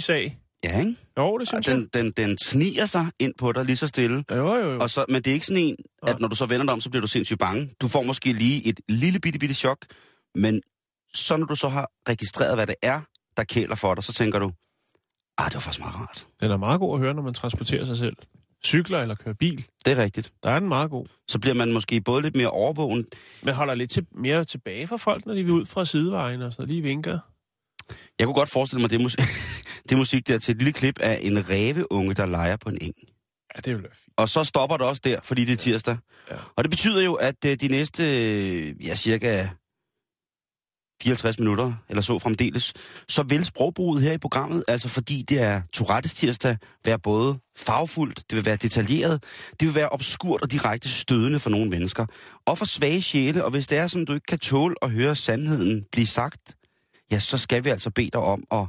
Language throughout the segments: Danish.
Listig sag. Ja, ikke? Jo, det synes jeg. Den, den, den sniger sig ind på dig lige så stille. Jo, jo, jo. Og så, men det er ikke sådan en, at når du så vender dig om, så bliver du sindssygt bange. Du får måske lige et lille bitte, bitte chok, men så når du så har registreret, hvad det er, der kæler for dig, så tænker du, ah, det var faktisk meget rart. Den er meget god at høre, når man transporterer sig selv. Cykler eller kører bil. Det er rigtigt. Der er den meget god. Så bliver man måske både lidt mere overvågen. Men holder lidt til, mere tilbage for folk, når de vil ud fra sidevejen og sådan noget. Lige vinker. Jeg kunne godt forestille mig det, mus- det musik der til et lille klip af en ræveunge, der leger på en eng. Ja, det vil være fint. Og så stopper det også der, fordi det er tirsdag. Ja. Og det betyder jo, at øh, de næste, ja, cirka 54 minutter, eller så fremdeles, så vil sprogbruget her i programmet, altså fordi det er Tourettes tirsdag, være både farvefuldt, det vil være detaljeret, det vil være obskurt og direkte stødende for nogle mennesker. Og for svage sjæle, og hvis det er sådan, du ikke kan tåle at høre sandheden blive sagt, ja, så skal vi altså bede dig om at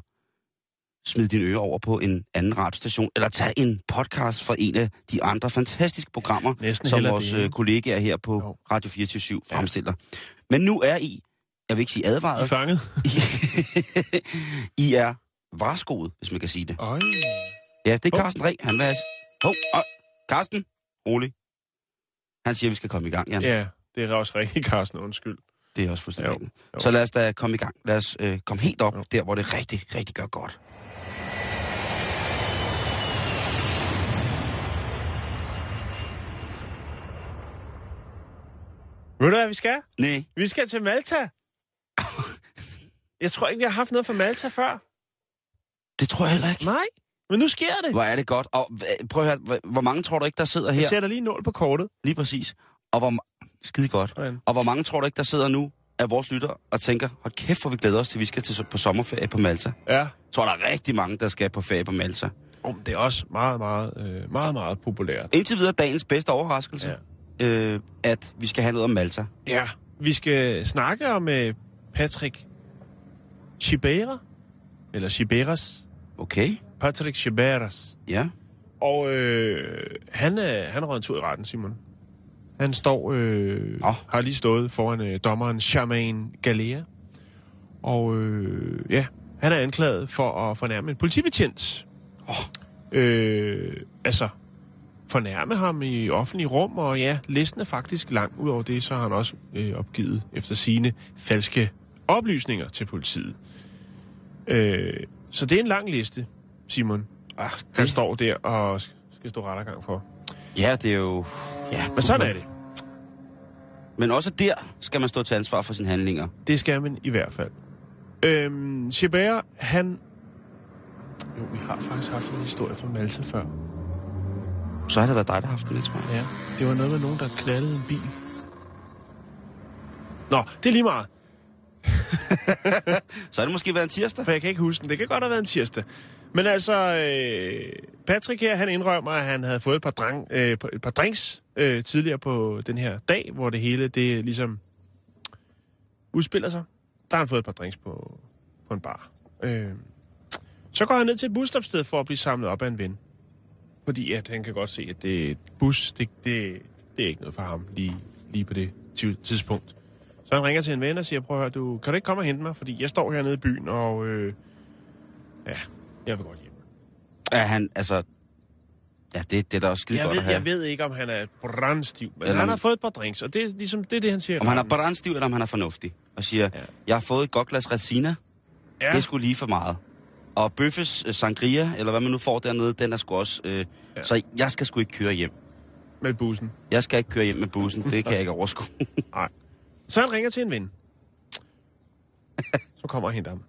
smide dine ører over på en anden radiostation, eller tage en podcast fra en af de andre fantastiske programmer, Næsten som vores det, øh, kollegaer her på Jo. Radio 24 fremstiller. Men nu er I, jeg vil ikke sige I advaret, fanget. I er varskoet, hvis man kan sige det. Øj. Ja, det er. Carsten Reh, han vil have... Hov, oh, Carsten, rolig. Han siger, at vi skal komme i gang, Jan. Ja, det er også rigtigt, Carsten. Undskyld. Det er også fuldstændig Jo, jo. Så lad os da komme i gang. Lad os øh, komme helt op Jo. der, hvor det rigtig, rigtig gør godt. Ved du, hvad vi skal? Nej, Vi skal til Malta. Jeg tror ikke, vi har haft noget fra Malta før. det tror jeg heller ikke. Nej. Men nu sker det. Hvor er det godt. Og prøv at høre, hvor- mange tror du ikke, der sidder her? Jeg sætter lige en nål på kortet. Lige præcis. Og hvor, skide godt. Sådan. Og hvor mange tror du ikke, der sidder nu af vores lytter og tænker, hold kæft, hvor vi glæder os til, vi skal til, på sommerferie på Malta. Ja. Jeg tror, der er rigtig mange, der skal på ferie på Malta. Oh, det er også meget, meget, øh, meget, meget populært. Indtil videre dagens bedste overraskelse, ja. øh, at vi skal have noget om Malta. Ja. Vi skal snakke om øh, Patrick Chibera. Eller Chiberas. Okay, Patrick Chiberas. ja. Og øh, han, er, han er en tur i retten, Simon. Han står, øh, Nå. har lige stået foran øh, dommeren Charmaine Galea. Og øh, ja, han er anklaget for at fornærme en politibetjent. Åh. Øh, altså, fornærme ham i offentlige rum, og ja, listen er faktisk lang. Udover det, så har han også øh, opgivet efter sine falske oplysninger til politiet. Øh, så det er en lang liste, Simon. Ah, Han det, står der og skal stå rettergang for. ja, det er jo... Ja, Men sådan er det. Men også der skal man stå til ansvar for sine handlinger. Det skal man i hvert fald. Øhm, Chabert, han... Jo, vi har faktisk haft en historie fra Malta før. Så har det været dig, der har haft den jeg. Ja. Det var noget med nogen, der knaldede en bil. Nå, det er lige meget. Så har det måske været en tirsdag. For jeg kan ikke huske den. Det kan godt have været en tirsdag. Men altså, øh, Patrick her, han indrømmer, at han havde fået et par, drang, øh, et par drinks øh, tidligere på den her dag, hvor det hele, det ligesom udspiller sig. Der har han fået et par drinks på, på en bar. Øh, så går han ned til et busstopsted for at blive samlet op af en ven. Fordi at han kan godt se, at det bus, det, det, det er ikke noget for ham lige, lige på det tidspunkt. Så han ringer til en ven og siger, prøv at høre, du, kan du ikke komme og hente mig? Fordi jeg står hernede i byen, og øh, ja, jeg vil godt hjem. Er han, altså... Ja, det, det er da også skide Jeg godt ved, at have. jeg ved ikke, om han er brandstiv, men Eller han har fået et par drinks, og det er ligesom det, er det han siger. Om han er retten. brandstiv, eller om han er fornuftig. Og siger, Ja. jeg har fået et godt glas Resina. Ja. Det er sgu lige for meget. Og Bøffes øh, sangria, eller hvad man nu får dernede, den er sgu også... Øh, Ja. Så jeg skal sgu ikke køre hjem. med bussen. Jeg skal ikke køre hjem med bussen. Det kan jeg ikke overskue. Nej. Så han ringer til en ven. Så kommer han henter ham.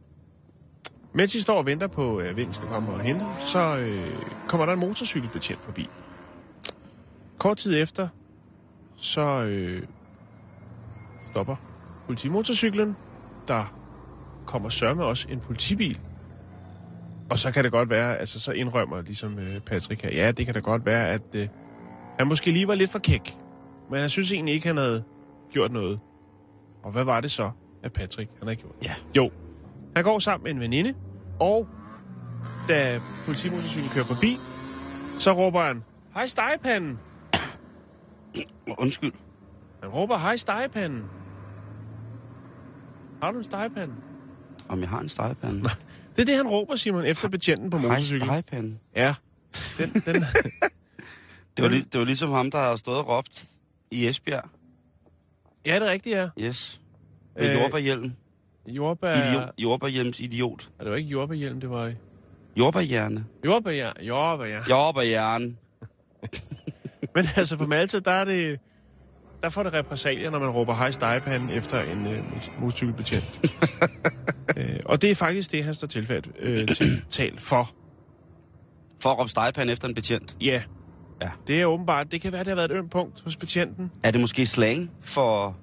Mens de står og venter på, at Vind skal komme og hente så øh, kommer der en motorcykelbetjent forbi. Kort tid efter, så øh, stopper politimotorcyklen. Der kommer sørme også en politibil. Og så kan det godt være, altså så indrømmer ligesom øh, Patrick her, ja, det kan da godt være, at øh, han måske lige var lidt for kæk. Men jeg synes egentlig ikke, han havde gjort noget. Og hvad var det så, at Patrick han havde gjort? Ja. Jo, han går sammen med en veninde, og da politimotorcyklen kører forbi, så råber han, Hej stegepanden! Undskyld. Han råber, hej stegepanden! Har du en stegepande? Om jeg har en stegepande. Det er det, han råber, Simon, efter betjenten på Hej, motorcyklen. stegepande. Ja. Den, den, Det var, li- det var ligesom ham, der har stået og råbt i Esbjerg. ja, det er rigtigt, ja. Yes. Med Øh, øh, jordbærhjelm. Jordbær... Idiot, jordbærhjelms idiot. Er det jo ikke jordbærhjelm, det var i? Jordbærhjerne. Jordbær, ja. Jordbær, ja. Jordbærhjerne. Men altså, på Malta, der er det... Der får det repræsalier, når man råber hej stegepanden efter en øh, motorcykelbetjent. øh, og det er faktisk det, han står tilfældt øh, til tal for. For at råbe stegepande efter en betjent. Ja. Ja. Det er åbenbart... Det kan være, det har været et ømt punkt hos betjenten. Er det måske slang for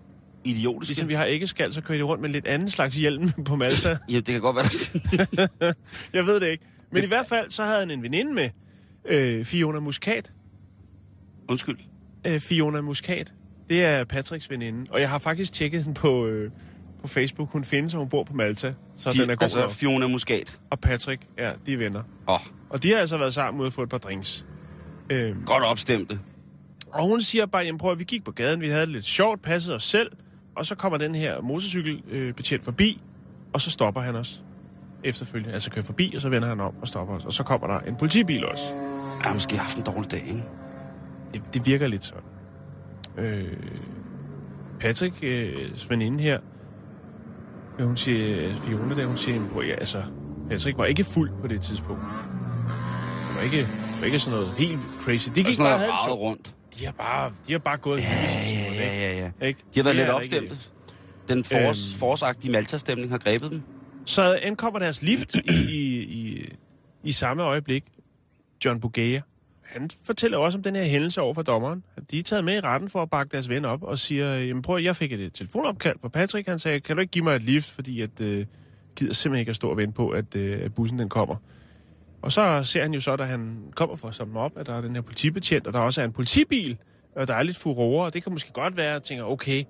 idiotiske? Ligesom vi har ikke skal, så kører de rundt med lidt anden slags hjelm på Malta. Ja, det kan godt være, der... Jeg ved det ikke. Men i hvert fald, så havde han en veninde med, øh, Fiona Muscat. Undskyld. Øh, Fiona Muscat. Det er Patricks veninde. Og jeg har faktisk tjekket den på, øh, på Facebook. Hun findes, og hun bor på Malta. Så Fi- den er god. altså. Fiona Muscat. Og Patrick, ja, de er venner. Oh, Og de har altså været sammen ude at få et par drinks. Øh, godt opstemte. og hun siger bare, jamen prøv at vi gik på gaden, vi havde det lidt sjovt, passede os selv. Og så kommer den her motorcykelbetjent øh, betjent forbi, og så stopper han os efterfølgende. Altså kører forbi, og så vender han om og stopper os. Og så kommer der en politibil også. Jeg har måske haft en dårlig dag, ikke? Det, det virker lidt sådan. Øh, Patrick, øh, veninde her, øh, hun siger, Fiona der, hun siger, hvor ja, altså, Patrick var ikke fuld på det tidspunkt. Det var ikke, det var ikke sådan noget helt crazy. De Og gik sådan bare noget det raget sjovt. rundt. De har bare, de har bare gået Ja, ja, ja, ja, ja. Ikke? De har været lidt opstemte. Den fors, Øhm. forsagtige Malta-stemning har grebet dem. Så ankommer deres lift i, i, i, i samme øjeblik. John Bugea. Han fortæller også om den her hændelse over for dommeren. De er taget med i retten for at bakke deres ven op og siger, jamen prøv jeg fik et telefonopkald fra Patrick. Han sagde, kan du ikke give mig et lift, fordi at, øh, gider simpelthen ikke at stå og vente på, at, øh, at bussen den kommer. Og så ser han jo så, da han kommer for at samle op, at der er den her politibetjent, og der også er en politibil, og der er lidt furore, og det kan måske godt være, at jeg tænker, okay,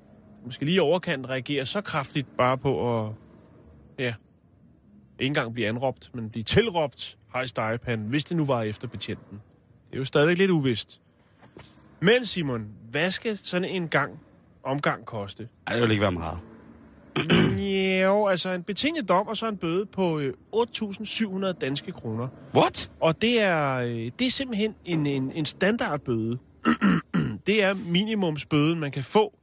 måske lige overkant overkanten reagerer så kraftigt bare på at, ja, ikke engang blive anråbt, men blive tilråbt, hej stegepanden, hvis det nu var efter betjenten. Det er jo stadigvæk lidt uvist. Men Simon, hvad skal sådan en gang omgang koste? Ej, det vil ikke være meget. Jo, altså en betinget dom og så en bøde på øh, 8.700 danske kroner. What? Og det er, øh, det er simpelthen en, en, en standardbøde. det er minimumsbøden, man kan få.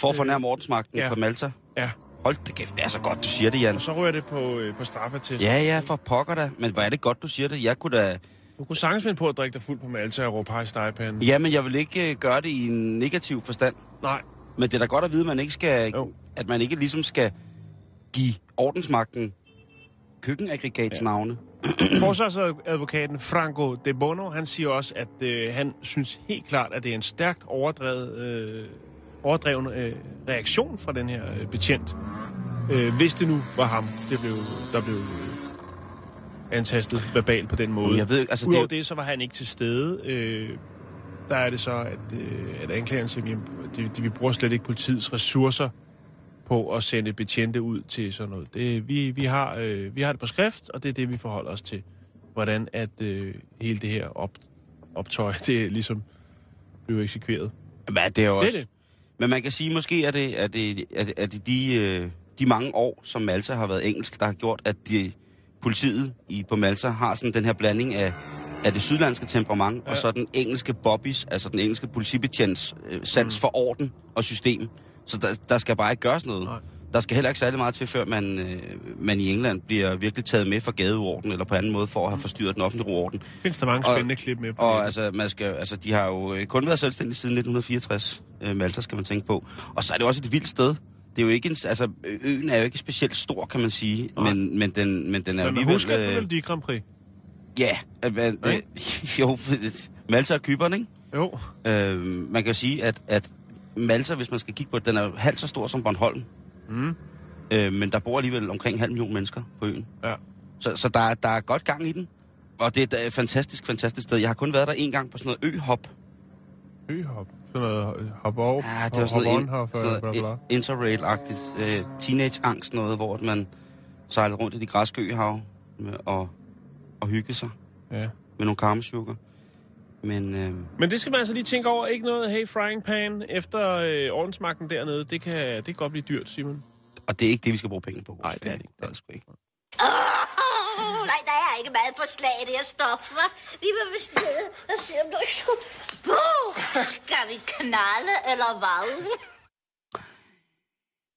For at fornærme ordensmagten Ja. på Malta. Ja, Hold det kæft, det er så godt, du siger det, Jan. og så rører det på, øh, på straffetest. Ja, ja, for pokker da. Men hvor er det godt, du siger det. Jeg kunne da... Du kunne sagtens finde på at drikke dig fuld på Malta og råbe hej stegepanden. Ja, men jeg vil ikke øh, gøre det i en negativ forstand. Nej, Men det er da godt at vide, at man ikke skal... Jo. At man ikke ligesom skal give ordensmagten køkkenaggregatsnavne. Forsvarsadvokaten Franco De Bono, han siger også, at øh, han synes helt klart, at det er en stærkt overdrevet, øh, overdreven øh, reaktion fra den her øh, betjent. Øh, hvis det nu var ham, det blev, der blev øh, antastet verbalt på den måde. Jeg ved altså, Udover det, det, så var han ikke til stede. Øh, der er det så, at, øh, at anklageren siger, at de, de, vi bruger slet ikke politiets ressourcer på at sende betjente ud til sådan noget. Det, vi, vi, har, øh, vi har det på skrift, og det er det, vi forholder os til. Hvordan at øh, hele det her op, optøj, det ligesom blev eksekveret. Hvad, det er jo Det er også... det. Men man kan sige, måske er det, er det, er det, er det de, øh, de mange år, som Malta har været engelsk, der har gjort, at de, politiet i, på Malta har sådan den her blanding af, af det sydlandske temperament, ja. og så den engelske bobbies, altså den engelske politibetjents øh, sans mm. for orden og system. Så der, der skal bare ikke gøres noget. Nej. Der skal heller ikke særlig meget til, før man, øh, man i England bliver virkelig taget med for gadeorden, eller på anden måde for at have forstyrret den offentlige orden. Findes der mange Og- spændende klip med på Og nettet. altså, man skal, altså, de har jo øh, kun været selvstændige siden 1964, øh, Malta skal man tænke på. Og så er det også et vildt sted. det er jo ikke en, altså, øen er jo ikke specielt stor, kan man sige, Nej. men, men, den, men den er jo Men alligevel... husk at øh, de Grand Prix. Ja, øh, øh, øh, jo, Malta og Kyberen, ikke? Jo. Øh, man kan jo sige, at, at Malta, hvis man skal kigge på det, den er halvt så stor som Bornholm. Mm. Øh, men der bor alligevel omkring halv million mennesker på øen. Ja. Så, så der, er- der er godt gang i den. Og det er et fantastisk, fantastisk sted. Jeg har kun været der en gang på sådan noget øhop. Øhop. Sådan noget hop over. Ja, det var sådan noget, hop, sådan bla. noget interrail-agtigt. Øh, teenage-angst noget, hvor man sejlede rundt i de græske øhav og, og hygge sig Ja. med nogle karmesukker. Men øh, Men det skal man altså lige tænke over. Ikke noget hey frying pan efter øh, ordensmagten dernede. Det kan, det kan godt blive dyrt, Simon. og det er ikke det, vi skal bruge penge på. Nej, det er det ikke. Det er det sgu ikke. Oh, nej, der er ikke meget for slag i det her stof, hva'? Vi vil vist ned og se, om du ikke skulle... Puh, skal vi knalde, eller hvad?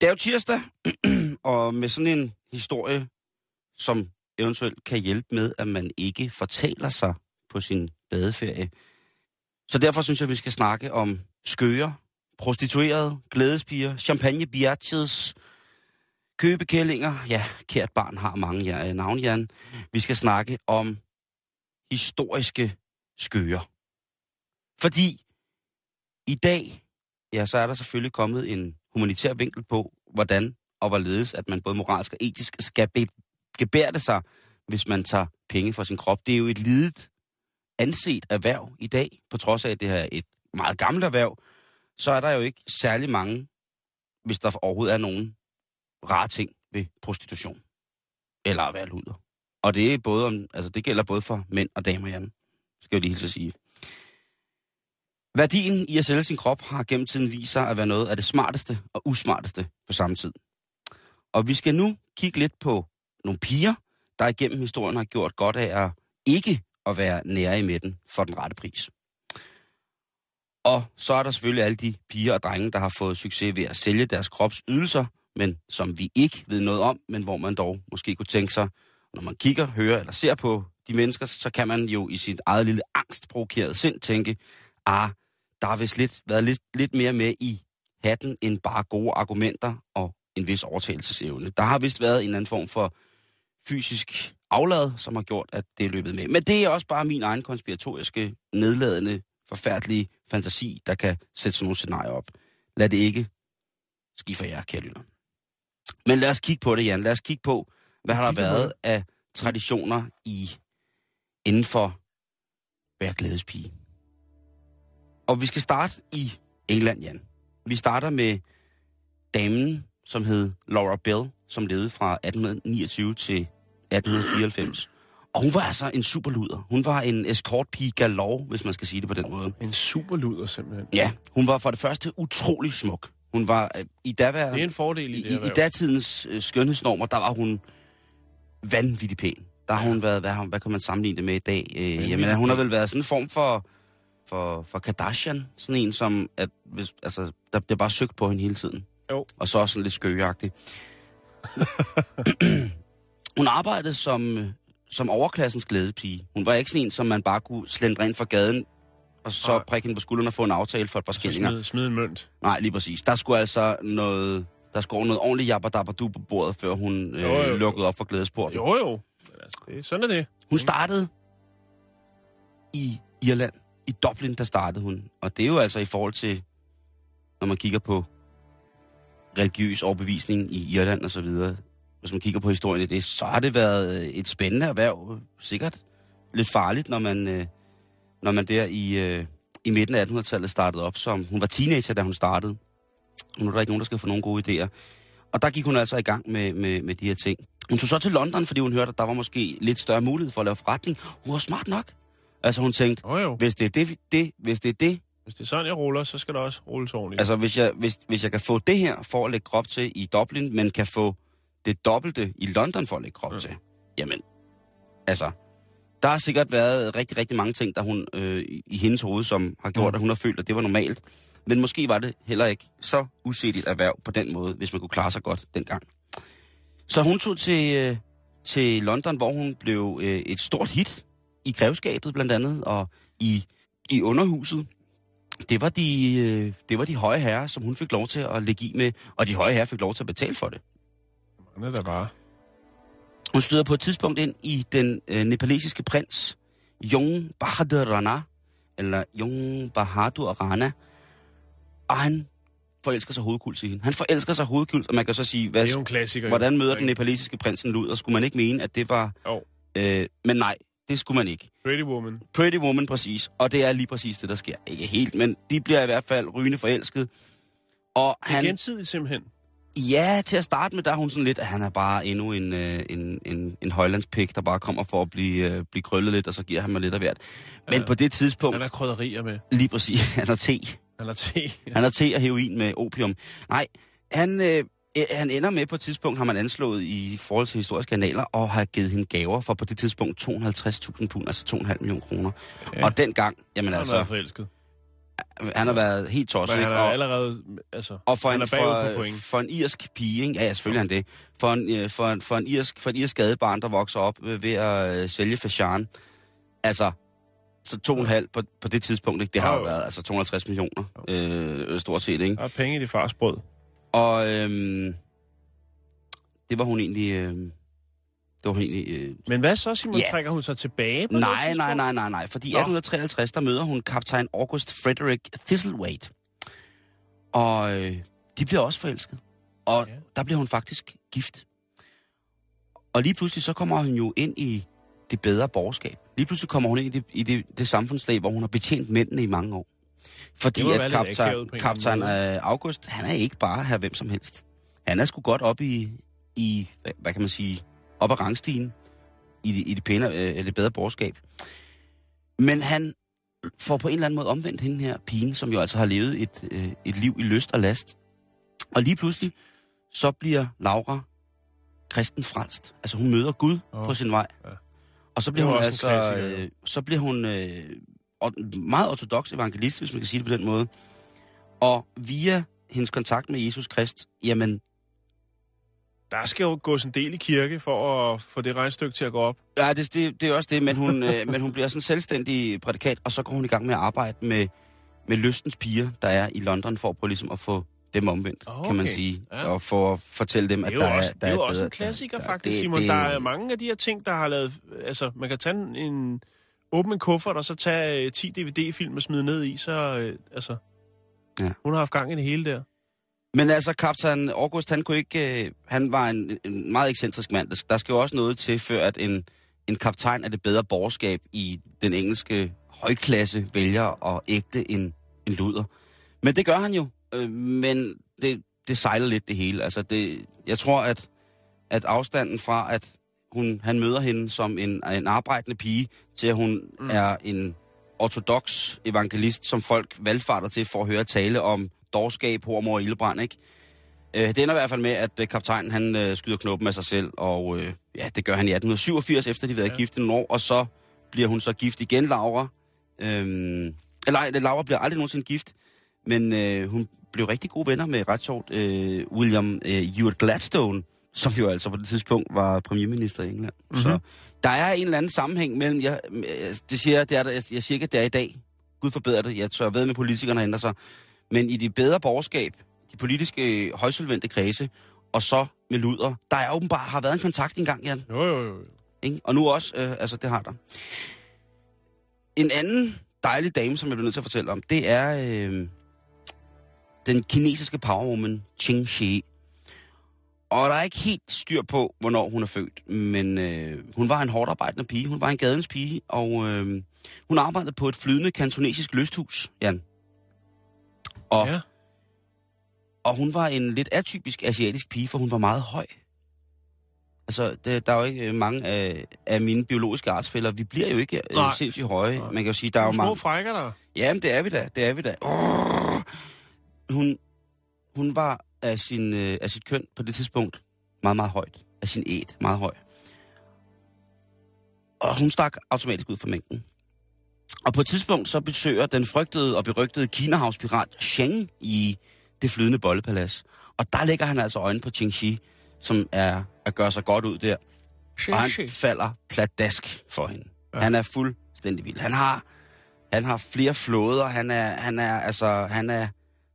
Det er jo tirsdag, og med sådan en historie, som eventuelt kan hjælpe med, at man ikke fortaler sig på sin badeferie. Så derfor synes jeg, vi skal snakke om skøger, prostituerede, glædespiger, champagne biatches, købekællinger. Ja, kært barn har mange ja, øh, navn, Jan. Vi skal snakke om historiske skøger. Fordi i dag, ja, så er der selvfølgelig kommet en humanitær vinkel på, hvordan og hvorledes, at man både moralsk og etisk skal be- gebærde sig, hvis man tager penge fra sin krop. Det er jo et lidet anset erhverv i dag, på trods af, at det her er et meget gammelt erhverv, så er der jo ikke særlig mange, hvis der overhovedet er nogen rare ting ved prostitution. Eller at være luder. Og det er både om, altså det gælder både for mænd og damer, Jan. Skal jeg lige hilse at sige. Værdien i at sælge sin krop har gennem tiden vist sig at være noget af det smarteste og usmarteste på samme tid. Og vi skal nu kigge lidt på nogle piger, der igennem historien har gjort godt af at ikke at være nære i midten for den rette pris. Og så er der selvfølgelig alle de piger og drenge, der har fået succes ved at sælge deres kropsydelser, men som vi ikke ved noget om, men hvor man dog måske kunne tænke sig, når man kigger, hører eller ser på de mennesker, så kan man jo i sit eget lille angstprovokerede sind tænke, ah, der har vist lidt, været lidt, lidt mere med i hatten end bare gode argumenter og en vis overtagelsesevne. Der har vist været en anden form for fysisk aflad, som har gjort, at det er løbet med. Men det er også bare min egen konspiratoriske, nedladende, forfærdelige fantasi, der kan sætte sådan nogle scenarier op. Lad det ikke ske for jer, kære lytter. Men lad os kigge på det, Jan. Lad os kigge på, hvad har der været af traditioner i inden for hver glædespige. Og vi skal starte i England, Jan. Vi starter med damen, som hed Laura Bell, som levede fra 1829 til 1894. Og hun var altså en superluder. Hun var en escortpige galore, hvis man skal sige det på den måde. En superluder, simpelthen. Ja, hun var for det første utrolig smuk. Hun var øh, i davær, Det er en fordel i det i, i datidens øh, skønhedsnormer, der var hun vanvittig pæn. Der har hun været, hvad, hvad kan man sammenligne det med i dag? Øh, jamen, hun har vel været sådan en form for, for, for Kardashian. Sådan en, som, at, hvis, altså, der bliver bare søgt på hende hele tiden. Jo. Og så også sådan lidt skøgeagtig. hun arbejdede som, øh, som overklassens glædepige. Hun var ikke sådan en, som man bare kunne slendre ind fra gaden, og så Nej. prikke hende på skulderen og få en aftale for et par skillinger. smid, smid en mønt. Nej, lige præcis. Der skulle altså noget... Der skulle noget ordentligt jabba på bordet, før hun øh, Jo, jo, jo. lukkede op for glædesporten. Jo, jo. Altså, det, sådan er det. Hun startede i Irland. I Dublin, der startede hun. Og det er jo altså i forhold til, når man kigger på religiøs overbevisning i Irland og så videre. Hvis man kigger på historien i det, så har det været øh, et spændende erhverv. Sikkert lidt farligt, når man, øh, når man der i, øh, i midten af 1800-tallet startede op. Som, hun var teenager, da hun startede. Nu er der ikke nogen, der skal få nogle gode idéer. Og der gik hun altså i gang med, med, med de her ting. Hun tog så til London, fordi hun hørte, at der var måske lidt større mulighed for at lave forretning. Hun var smart nok. Altså hun tænkte, Jo, jo. hvis det er det, det, hvis det er det, Hvis det er sådan, jeg ruller, så skal der også rulles ordentligt. altså hvis jeg, hvis, hvis jeg kan få det her for at lægge krop til i Dublin, men kan få det dobbelte i London for at lægge krop Ja. ja. til, jamen, altså, der har sikkert været rigtig, rigtig mange ting, der hun øh, i- hendes hoved, som har gjort, Ja. at hun har følt, at det var normalt. Men måske var det heller ikke så et erhverv på den måde, hvis man kunne klare sig godt dengang. Så hun tog til, øh, til London, hvor hun blev øh, et stort hit i grevskabet blandt andet, og i, i underhuset. det var, de, øh, det var de høje herrer, som hun fik lov til at lægge i med, og de høje herrer fik lov til at betale for det. Han er der bare. Hun støder på et tidspunkt ind i den øh, nepalesiske prins, Jung Bahadur Rana, eller Jung Bahadur Rana, og han forelsker sig hovedkuls i hende. Han forelsker sig hovedkuls, og man kan så sige, hvad, Det er jo en klassiker. hvordan møder den nepalesiske prinsen Lud, og skulle man ikke mene, at det var... Jo. Øh, men nej, det skulle man ikke. Pretty Woman. Pretty Woman præcis, og det er lige præcis det, der sker. Ikke helt, men de bliver i hvert fald rygende forelsket. Og Han... han, Gensidigt simpelthen. Ja, til at starte med, der er hun sådan lidt, at han er bare endnu en, øh, en, en, en højlandspik, der bare kommer for at blive, øh, blive krøllet lidt, og så giver han mig lidt af hvert. Men Ja. på det tidspunkt, Han har krydderier med. lige præcis, han har te. Han har te. Han har te og heroin med opium. Nej, han, øh, øh, han ender med på et tidspunkt, har man anslået i forhold til historiske kanaler, og har givet hende gaver for på det tidspunkt 250.000 pund, altså 2,5 millioner kroner. Ja. Ja. Og dengang, jamen Han altså, været forelsket. Han har været helt tosset. Men han er og, allerede... Altså, og for en, for, for en irsk pige, ikke? ja, ja selvfølgelig er han det, for en, øh, for, en, for, en irsk, for et irsk gadebarn, der vokser op øh, ved at øh, sælge fashan, altså, så to og en halv på, på det tidspunkt, ikke? det har Jo, jo været altså 250 millioner, øh, stort set, ikke? Der er penge i det fars brød. Og øhm, det var hun egentlig... Øh, det var egentlig... Øh, Men hvad så, Simon? Ja. Trækker hun sig tilbage på det nej, tidspunkt? nej, nej, nej, nej. Fordi i Nå. 1853, der møder hun kaptajn August Frederick Thistlethwaite. Og øh, de bliver også forelsket. Og Ja. der bliver hun faktisk gift. Og lige pludselig så kommer hun jo ind i det bedre borgerskab. Lige pludselig kommer hun ind i det, i det, det samfundslag, hvor hun har betjent mændene i mange år. Fordi Det at kaptajn, kaptajn øh, August, han er ikke bare her hvem som helst. Han er sgu godt op i, i hvad, hvad kan man sige, op ad rangstigen i, det- i det pæne, øh, eller bedre borgerskab. Men han får på en eller anden måde omvendt hende her pigen, som jo altså har levet et, øh, et liv i lyst og last. Og lige pludselig, så bliver Laura kristen frelst. Altså hun møder Gud oh, på sin vej. ja. Og så bliver hun altså, øh, så bliver hun øh, meget ortodox evangelist, hvis man kan sige det på den måde. Og via hendes kontakt med Jesus Krist, jamen, Der skal jo gås en del i kirke for at få det regnstykke til at gå op. Ja, det, det, det er også det, men hun, øh, men hun bliver sådan en selvstændig prædikat, og så går hun i gang med at arbejde med, med lystens piger, der er i London, for at prøve ligesom at få dem omvendt, Okay. kan man sige. Ja. Og for at fortælle dem, Det at er jo der også, er det der er jo et også en klassiker, der- faktisk, det- Simon. det- Der er mange af de her ting, der har lavet... Altså, man kan tage en, en åbne en kuffert, og så tage øh, 10 DVD-film og smide ned i, så... Øh, altså... Ja. Hun har haft gang i det hele der. Men altså, kaptajn August, han kunne ikke... Øh, han var en, en meget ekscentrisk mand. Der skal jo også noget til, før at en, en kaptajn af det bedre borgerskab i den engelske højklasse vælger at ægte en, en luder. Men det gør han jo. Øh, men det, det sejler lidt det hele. Altså, det, jeg tror, at, at afstanden fra, at hun, han møder hende som en, en arbejdende pige, til at hun mm. er en ortodox evangelist, som folk valgfarter til for at høre tale om dårskab, hormor og ildebrand, ikke? Øh, det ender i hvert fald med, at øh, kaptajnen han øh, skyder knoppen af sig selv, og øh, ja, det gør han i 1887, efter de har været Ja. gift i nogle år, og så bliver hun så gift igen, Laura. Øhm, eller Laura bliver aldrig nogensinde gift, men øh, hun blev rigtig gode venner med ret sjovt øh, William øh, Gladstone, som jo altså på det tidspunkt var premierminister i England. Mm-hmm. Så der er en eller anden sammenhæng mellem, jeg, det siger det er der, jeg, jeg siger ikke, at det er i dag. Gud forbedre det, jeg tør ved med, politikerne ændrer sig. Men i det bedre borgerskab, de politiske øh, højsolvente kredse, og så med luder, der er åbenbart har været en kontakt engang, Jan. Jo, jo, jo. Ikke? Og nu også, øh, altså det har der. En anden dejlig dame, som jeg bliver nødt til at fortælle om, det er øh, den kinesiske powerwoman Qing Shi. Og der er ikke helt styr på, hvornår hun er født, men øh, hun var en hårdt arbejdende pige. Hun var en gadens pige, og øh, hun arbejdede på et flydende kantonesisk lysthus, Jan. Og, Ja. og hun var en lidt atypisk asiatisk pige, for hun var meget høj. Altså, det, der er jo ikke øh, mange af, af mine biologiske artsfælder. Vi bliver jo ikke Nej. øh, sindssygt høje. Nej. Man kan jo sige, der er jo Nogle små mange... frækker der. Jamen, det er vi da. Det er vi da. Oh. Hun, hun var af, sin, øh, af sit køn på det tidspunkt meget, meget højt. Af sin æt meget høj. Og hun stak automatisk ud fra mængden. Og på et tidspunkt så besøger den frygtede og berygtede Kinahavspirat Sheng i det flydende bollepalads. Og der lægger han altså øjne på Qing Shi, som er at gøre sig godt ud der. Og han falder pladask for hende. Ja. Han er fuldstændig vild. Han har Han har flere flåder. Han er, han er, altså, han er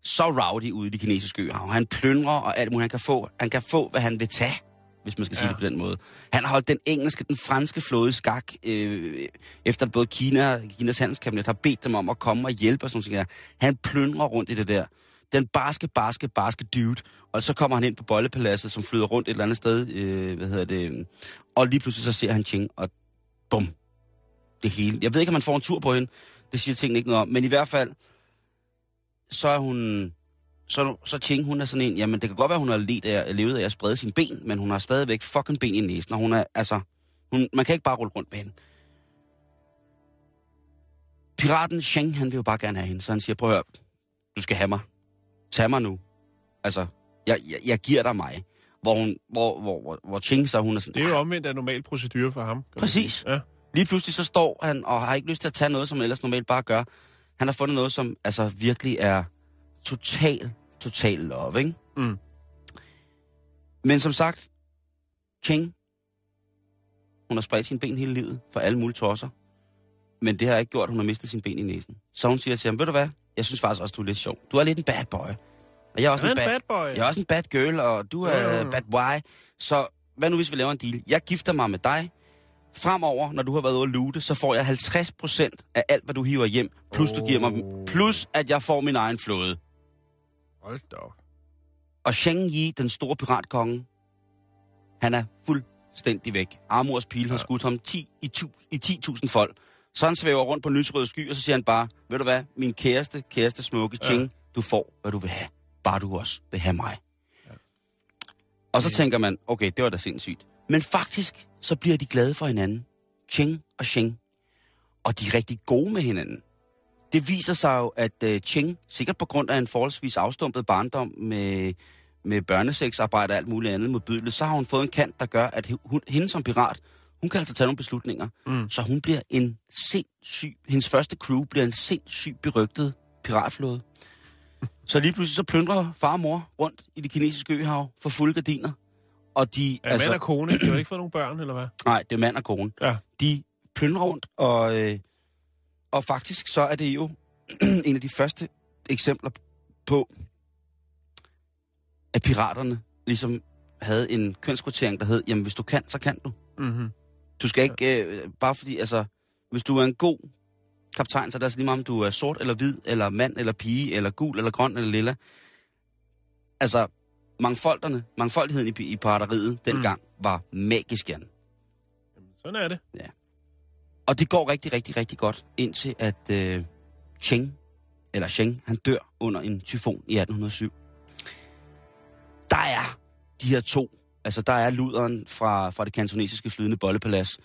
så rowdy ude i de kinesiske øhav. Han plyndrer og alt muligt. Han kan få, han kan få hvad han vil tage, hvis man skal sige Ja. det på den måde. Han har holdt den engelske, den franske flåde skak, øh, efter både Kina, Kinas handelskabinet har bedt dem om at komme og hjælpe og sådan noget. Han plyndrer rundt i det der. Den barske, barske, barske dude. Og så kommer han ind på Bollepaladset, som flyder rundt et eller andet sted. Øh, hvad hedder det? Og lige pludselig så ser han Ching, og bum. Det hele. Jeg ved ikke, om man får en tur på hende. Det siger tingene ikke noget om. Men i hvert fald, så er hun... Så, så Ching, hun er sådan en, jamen det kan godt være, hun har levet af, levet af at sprede sine ben, men hun har stadigvæk fucking ben i næsen, og hun er, altså, hun, man kan ikke bare rulle rundt med hende. Piraten Sheng, han vil jo bare gerne have hende, så han siger, prøv at høre, du skal have mig. Tag mig nu. Altså, jeg, jeg, jeg giver dig mig. Hvor, hun, hvor, hvor, hvor, hvor Ching så, hun er sådan, Det er jo omvendt af normal procedure for ham. Præcis. Ja. Lige pludselig så står han og har ikke lyst til at tage noget, som ellers normalt bare gør. Han har fundet noget, som altså virkelig er total, total love, ikke? Mm. Men som sagt, King, hun har spredt sine ben hele livet for alle mulige tosser. Men det har ikke gjort, at hun har mistet sine ben i næsen. Så hun siger til ham, ved du hvad, jeg synes faktisk også, du er lidt sjov. Du er lidt en bad boy. Og jeg er også er en en bad, bad boy. jeg er også en bad girl, og du er jo. bad boy. Så hvad nu, hvis vi laver en deal? Jeg gifter mig med dig. Fremover, når du har været ude at lute, så får jeg 50% af alt, hvad du hiver hjem. Plus du giver mig. Oh. Plus, at jeg får min egen flåde. Hold da op. Og Shang Yi, den store piratkonge, han er fuldstændig væk. Amors pil har skudt ham 10 i, tu, i 10.000 folk. Så han svæver rundt på lysrøde sky, og så siger han bare, ved du hvad, min kæreste, kæreste smukke Ja. Ching, du får, hvad du vil have. Bare du også vil have mig. Og så tænker man, okay, det var da sindssygt. Men faktisk, så bliver de glade for hinanden. Ching og Sheng. Og de er rigtig gode med hinanden. Det viser sig jo, at uh, Ching, sikkert på grund af en forholdsvis afstumpet barndom med, med børnesexarbejde og alt muligt andet modbydeligt, så har hun fået en kant, der gør, at hun, hende som pirat, hun kan altså tage nogle beslutninger. Mm. Så hun bliver en sindssyg, hendes første crew bliver en sindssyg berygtet piratflåde. Så lige pludselig så plyndrer far og mor rundt i det kinesiske øhav for fulde gardiner. Og de, Er altså... mand og kone? De har ikke fået nogen børn, eller hvad? nej, det er mand og kone. Ja. De plyndrer rundt, og, øh, og faktisk så er det jo en af de første eksempler på, at piraterne ligesom havde en kønskvotering, der hed, jamen hvis du kan, så kan du. Mm-hmm. Du skal ikke, øh, bare fordi, altså, hvis du er en god kaptajn, så er det altså lige meget, om du er sort eller hvid, eller mand eller pige, eller gul eller grøn eller lilla. Altså, mangfolderne, mangfoldigheden i, i pirateriet dengang mm. var magisk, Jan. Sådan er det. Og det går rigtig, rigtig, rigtig godt, indtil at øh, Cheng, eller Sheng, han dør under en tyfon i 1807. Der er de her to, altså der er luderen fra, fra det kantonesiske flydende bollepalads.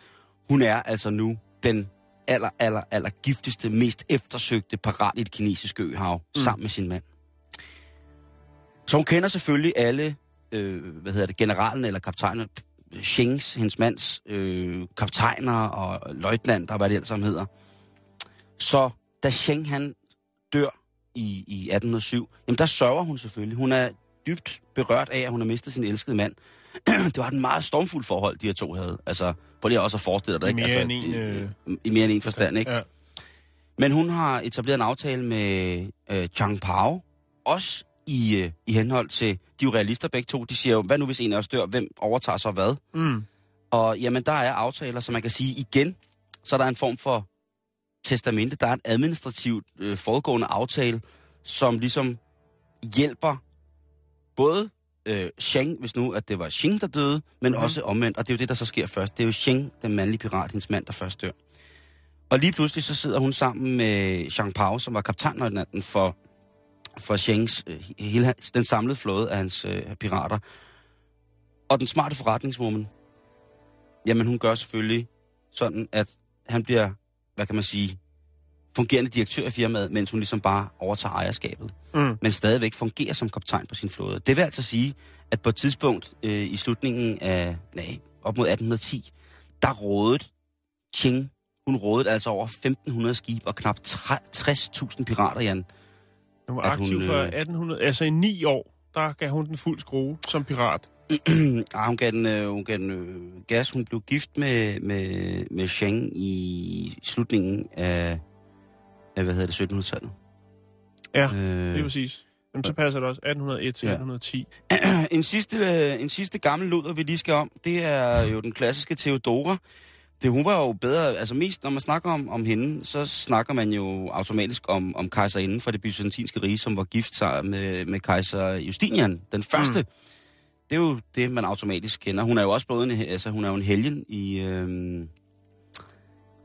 Hun er altså nu den aller, aller, aller giftigste, mest eftersøgte parat i det kinesiske øhav, mm. sammen med sin mand. Så hun kender selvfølgelig alle, øh, hvad hedder det, generalen eller kaptajnen, Shengs, hendes mands øh, kaptajner og løjtnanter, hvad det ellers som hedder. Så da Sheng han dør i, i 1807, jamen der sørger hun selvfølgelig. Hun er dybt berørt af, at hun har mistet sin elskede mand. det var et meget stormfuldt forhold, de her to havde. Altså, prøv lige også at forestille dig I ikke? mere altså, end en, øh, I mere end en forstand, ikke? Ja. Men hun har etableret en aftale med øh, Chang Pao, også i, øh, i henhold til, de er jo realister begge to, de siger jo, hvad nu hvis en af os dør, hvem overtager så hvad? Mm. Og jamen, der er aftaler, som man kan sige igen, så er der en form for testamente, der er en administrativt øh, forudgående aftale, som ligesom hjælper både øh, Sheng, hvis nu at det var Sheng, der døde, men mm. også omvendt, og det er jo det, der så sker først. Det er jo Sheng, den mandlige pirat, hendes mand, der først dør. Og lige pludselig så sidder hun sammen med Jean Pao, som var kaptajnløjtnanten for, for Shengs, øh, hele, hans- den samlede flåde af hans øh, pirater. Og den smarte forretningswoman, jamen hun gør selvfølgelig sådan, at han bliver, hvad kan man sige, fungerende direktør i firmaet, mens hun ligesom bare overtager ejerskabet. Mm. Men stadigvæk fungerer som kaptajn på sin flåde. Det vil altså sige, at på et tidspunkt øh, i slutningen af, nej, op mod 1810, der rådede King, hun rådede altså over 1.500 skibe og knap 60.000 pirater, Jan. Hun var aktiv hun, fra øh, 1800, altså i ni år, der gav hun den fuld skrue som pirat. ah, hun gav den, øh, hun gav den øh, gas. Hun blev gift med, med, med Shang i slutningen af af hvad hedder det, 1700-tallet. Ja, øh, det er præcis. Jamen, så passer det også 1801 til Ja. 1810. en, sidste, øh, en sidste gammel luder, vi lige skal om, det er jo den klassiske Theodora. Det, hun var jo bedre, altså mest når man snakker om, om hende, så snakker man jo automatisk om, om kejserinden fra det byzantinske rige, som var gift sig med, med kejser Justinian, den første. Mm. Det er jo det, man automatisk kender. Hun er jo også blevet en, altså, hun er jo en helgen i... Øhm,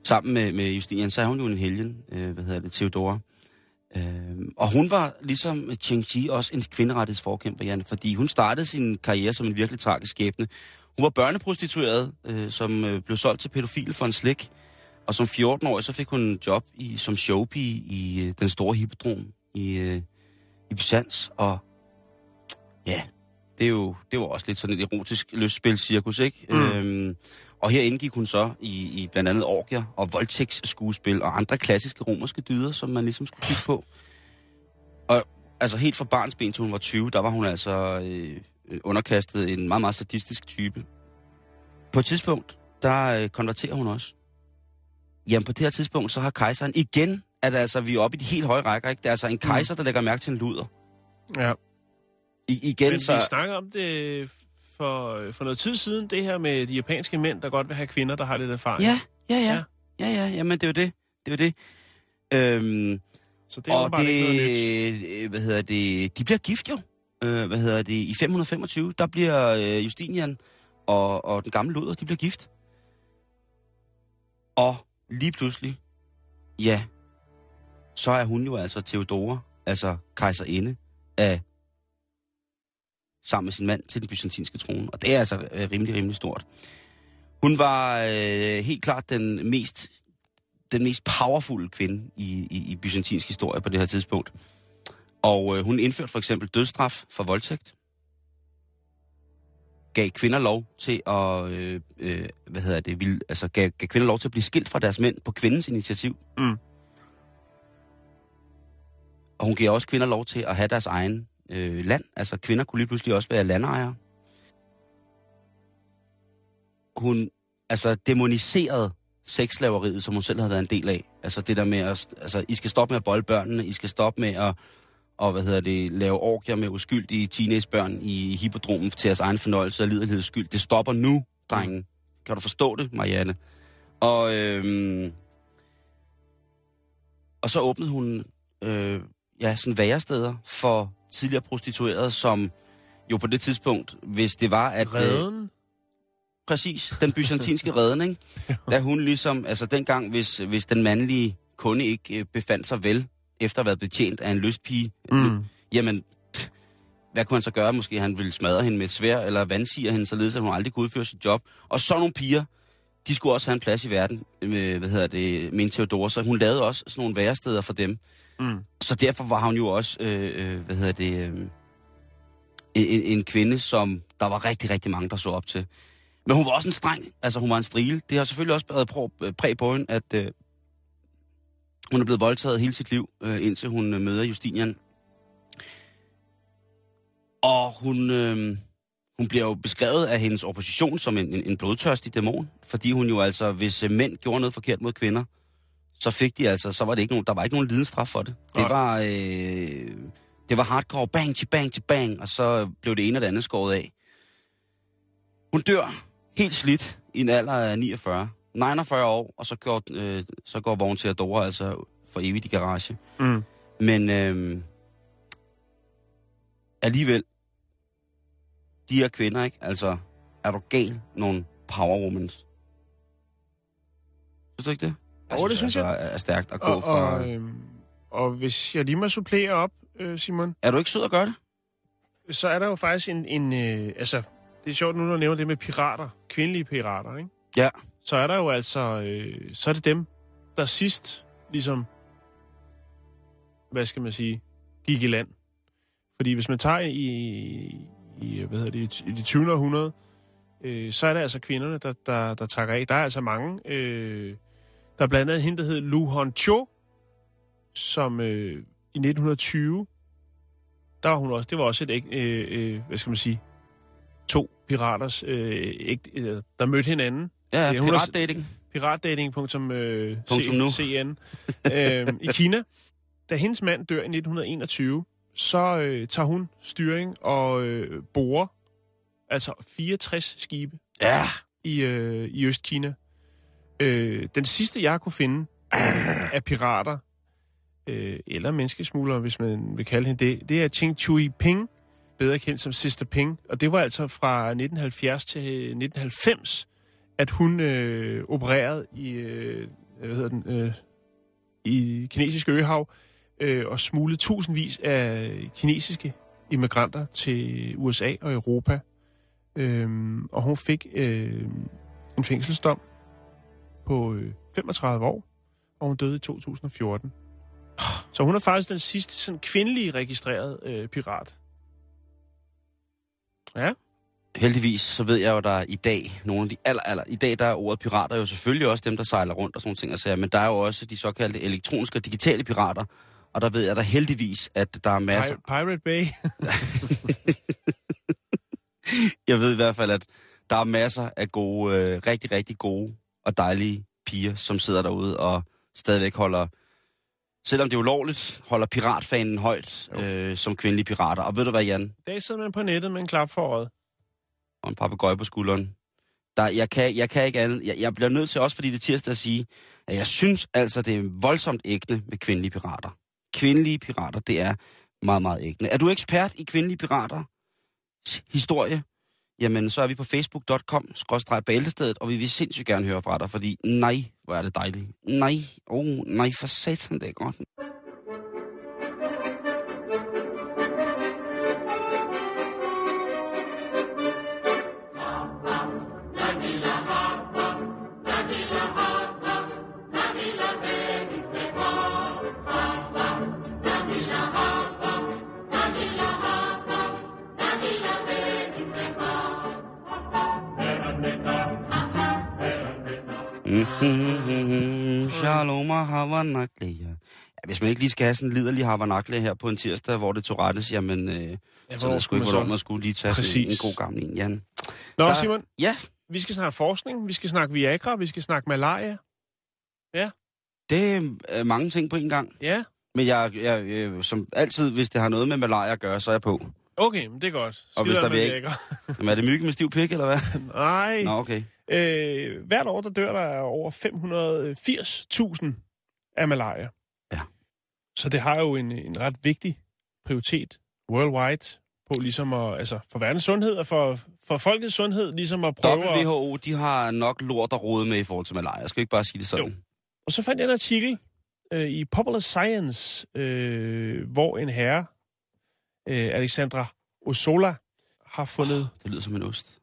sammen med, med Justinian, så er hun jo en helgen, øh, hvad hedder det, Theodora. Øh, og hun var ligesom Cheng-Chi også en kvinderettighedsforkæmper, Jan, fordi hun startede sin karriere som en virkelig tragisk skæbne. Hun var børneprostitueret, øh, som øh, blev solgt til pædofile for en slik. Og som 14-årig, så fik hun en job i, som showpige i øh, den store hippodrom i, øh, i Byzans. Og ja, det, er jo, det var også lidt sådan et erotisk lystspilscirkus, ikke? Mm. Øhm, og her indgik hun så i, i blandt andet orgier og voldtægtsskuespil og andre klassiske romerske dyder, som man ligesom skulle kigge på. Og altså helt fra barnsben til hun var 20, der var hun altså øh, underkastet en meget, meget sadistisk type. På et tidspunkt, der øh, konverterer hun også. Jamen på det her tidspunkt, så har kejseren igen, at altså vi er oppe i de helt høje rækker, ikke? Det er altså en kejser, der lægger mærke til en luder. Ja. I, igen Men så... vi snakkede om det for, for noget tid siden, det her med de japanske mænd, der godt vil have kvinder, der har lidt erfaring. Ja, ja, ja. Ja. Ja, ja, jamen det er jo det. Det er jo det. Øhm, Så det er og bare ikke noget nyt. det, øh, hvad hedder det, de bliver gift jo. Øh, hvad hedder det, i 525, der bliver øh, Justinian og, og den gamle luder, de bliver gift. Og lige pludselig, ja, så er hun jo altså Theodora, altså kejserinde af sammen med sin mand til den byzantinske trone. Og det er altså øh, rimelig, rimelig stort. Hun var øh, helt klart den mest, den mest powerful kvinde i, i, i byzantinsk historie på det her tidspunkt. Og øh, hun indførte for eksempel dødsstraf for voldtægt. Gav kvinder lov til at, øh, øh, hvad hedder det, vil, altså gav, gav kvinder lov til at blive skilt fra deres mænd på kvindens initiativ. Mm. Og hun gav også kvinder lov til at have deres egen øh, land. Altså kvinder kunne lige pludselig også være landejere. Hun altså demoniserede sexslaveriet, som hun selv havde været en del af. Altså det der med, at altså, I skal stoppe med at bolde børnene, I skal stoppe med at og, hvad hedder det, lave orgier med uskyldige teenagebørn i hippodromen til jeres egen fornøjelse og liderligheds skyld. Det stopper nu, drengen. Kan du forstå det, Marianne? Og, øhm, og så åbnede hun øh, ja, sådan væresteder for tidligere prostituerede, som jo på det tidspunkt, hvis det var, at... øh, Redden? Præcis, den byzantinske redden, ikke? Da hun ligesom, altså dengang, hvis, hvis den mandlige kunde ikke øh, befandt sig vel, efter at have været betjent af en lystpige, Mm. jamen, hvad kunne han så gøre? Måske han ville smadre hende med svær, eller vandsige hende, således at hun aldrig kunne udføre sit job. Og så nogle piger, de skulle også have en plads i verden, med, hvad hedder det, en Theodora, så hun lavede også sådan nogle væresteder for dem. Mm. Så derfor var hun jo også, øh, øh, hvad hedder det, øh, en, en kvinde, som der var rigtig, rigtig mange, der så op til. Men hun var også en streng, altså hun var en strile. Det har selvfølgelig også været præ- præg på hende, at øh, hun er blevet voldtaget hele sit liv, øh, indtil hun øh, møder Justinian. Og hun, øh, hun bliver jo beskrevet af hendes opposition som en, en, en blodtørstig dæmon, fordi hun jo altså, hvis øh, mænd gjorde noget forkert mod kvinder, så fik de altså, så var det ikke nogen, der var ikke nogen lidensstraf for det. Det Nej. var, øh, det var hardcore, bang til bang til bang, og så blev det ene og det andet skåret af. Hun dør helt slidt i en alder af 49. 49 år, og så går, øh, så går vognen til Adora altså for evigt i garage. Mm. Men øh, alligevel, de her kvinder, ikke? Altså, er du gal nogle power women? Synes du ikke det? Jo, det synes altså, jeg. er stærkt at gå Og, fra... og, øhm, og hvis jeg lige må supplere op, øh, Simon, Er du ikke sød at gøre det? så er der jo faktisk en... en øh, altså, det er sjovt nu, når du nævner det med pirater. Kvindelige pirater, ikke? Ja. Så er der jo altså... Øh, så er det dem, der sidst ligesom... Hvad skal man sige? Gik i land. Fordi hvis man tager i, i hvad hedder det, i det 20. århundrede, øh, så er det altså kvinderne, der, der, der takker af. Der er altså mange. Øh, der er blandt andet hende, der hed Lu Hongqiu, som øh, i 1920, der var hun også, det var også et, øh, øh, hvad skal man sige, to piraters, øh, ægte, øh, der mødte hinanden. Ja, Ja, piratdating. piratdating.cn øh, øh, i Kina. Da hendes mand dør i 1921, så øh, tager hun styring og øh, borer altså 64 skibe Ja. i, øh, i Østkina. Øh, den sidste, jeg kunne finde af pirater, øh, eller menneskesmuglere, hvis man vil kalde hende det, det er Ching Chui Ping, bedre kendt som Sister Ping. Og det var altså fra 1970 til 1990, at hun øh, opererede i, øh, hvad hedder den, øh, i kinesiske øhav øh, og smuglede tusindvis af kinesiske immigranter til USA og Europa. Øh, og hun fik øh, en fængselsdom på øh, 35 år, og hun døde i 2014. Så hun er faktisk den sidste sådan, kvindelige registrerede øh, pirat. Ja, Heldigvis, så ved jeg jo, der er i dag nogle af de aller, aller... I dag der er ordet pirater jo selvfølgelig også dem, der sejler rundt og sådan ting og sager, men der er jo også de såkaldte elektroniske og digitale pirater, og der ved jeg da heldigvis, at der er masser... Pir- Pirate Bay. Jeg ved i hvert fald, at der er masser af gode, øh, rigtig, rigtig gode og dejlige piger, som sidder derude og stadigvæk holder, selvom det er ulovligt, holder piratfanen højt øh, som kvindelige pirater. Og ved du hvad, Jan? Der sidder man på nettet med en klap for øjet. Og en papegøje på skulderen. Der, jeg, kan, jeg kan ikke andet. Jeg, jeg bliver nødt til også, fordi det er tirsdag at sige, at jeg synes altså, det er voldsomt ægne med kvindelige pirater. Kvindelige pirater, det er meget, meget ægne. Er du ekspert i kvindelige pirater? Historie? Jamen, så er vi på facebook.com, skrådstræk bæltestedet, og vi vil sindssygt gerne høre fra dig, fordi nej, hvor er det dejligt. Nej, oh, nej, for satan, det er godt. Shalom og havanakle, ja. ja. Hvis man ikke lige skal have sådan en liderlig havanakle her på en tirsdag, hvor det tog rettes, jamen, øh, ja, så ved jeg sgu ikke, hvornår man skulle lige tage sådan en, god gammel en, Jan. Nå, Der- Simon, Ja, vi skal snakke forskning, vi skal snakke Viagra, vi skal snakke malaria. det er øh, mange ting på en gang. Ja, Men jeg, jeg øh, som altid, hvis det har noget med malaria at gøre, så er jeg på. okay, men det er godt. Og hvis der vil- Viagra. Jamen, er det myggen med stiv pik, eller hvad? Nej. Nå, okay. Øh, hvert år, der dør der over 580.000 af malaria. Ja. Så det har jo en, en ret vigtig prioritet worldwide på ligesom at, altså for verdens sundhed og for, for folkets sundhed, ligesom at prøve at... WHO, de har nok lort at rode med i forhold til malaria. Jeg skal ikke bare sige det sådan. Jo. Og så fandt jeg en artikel øh, i Popular Science, øh, hvor en herre, øh, Alexandra Osola, har fundet Det lyder som en ost.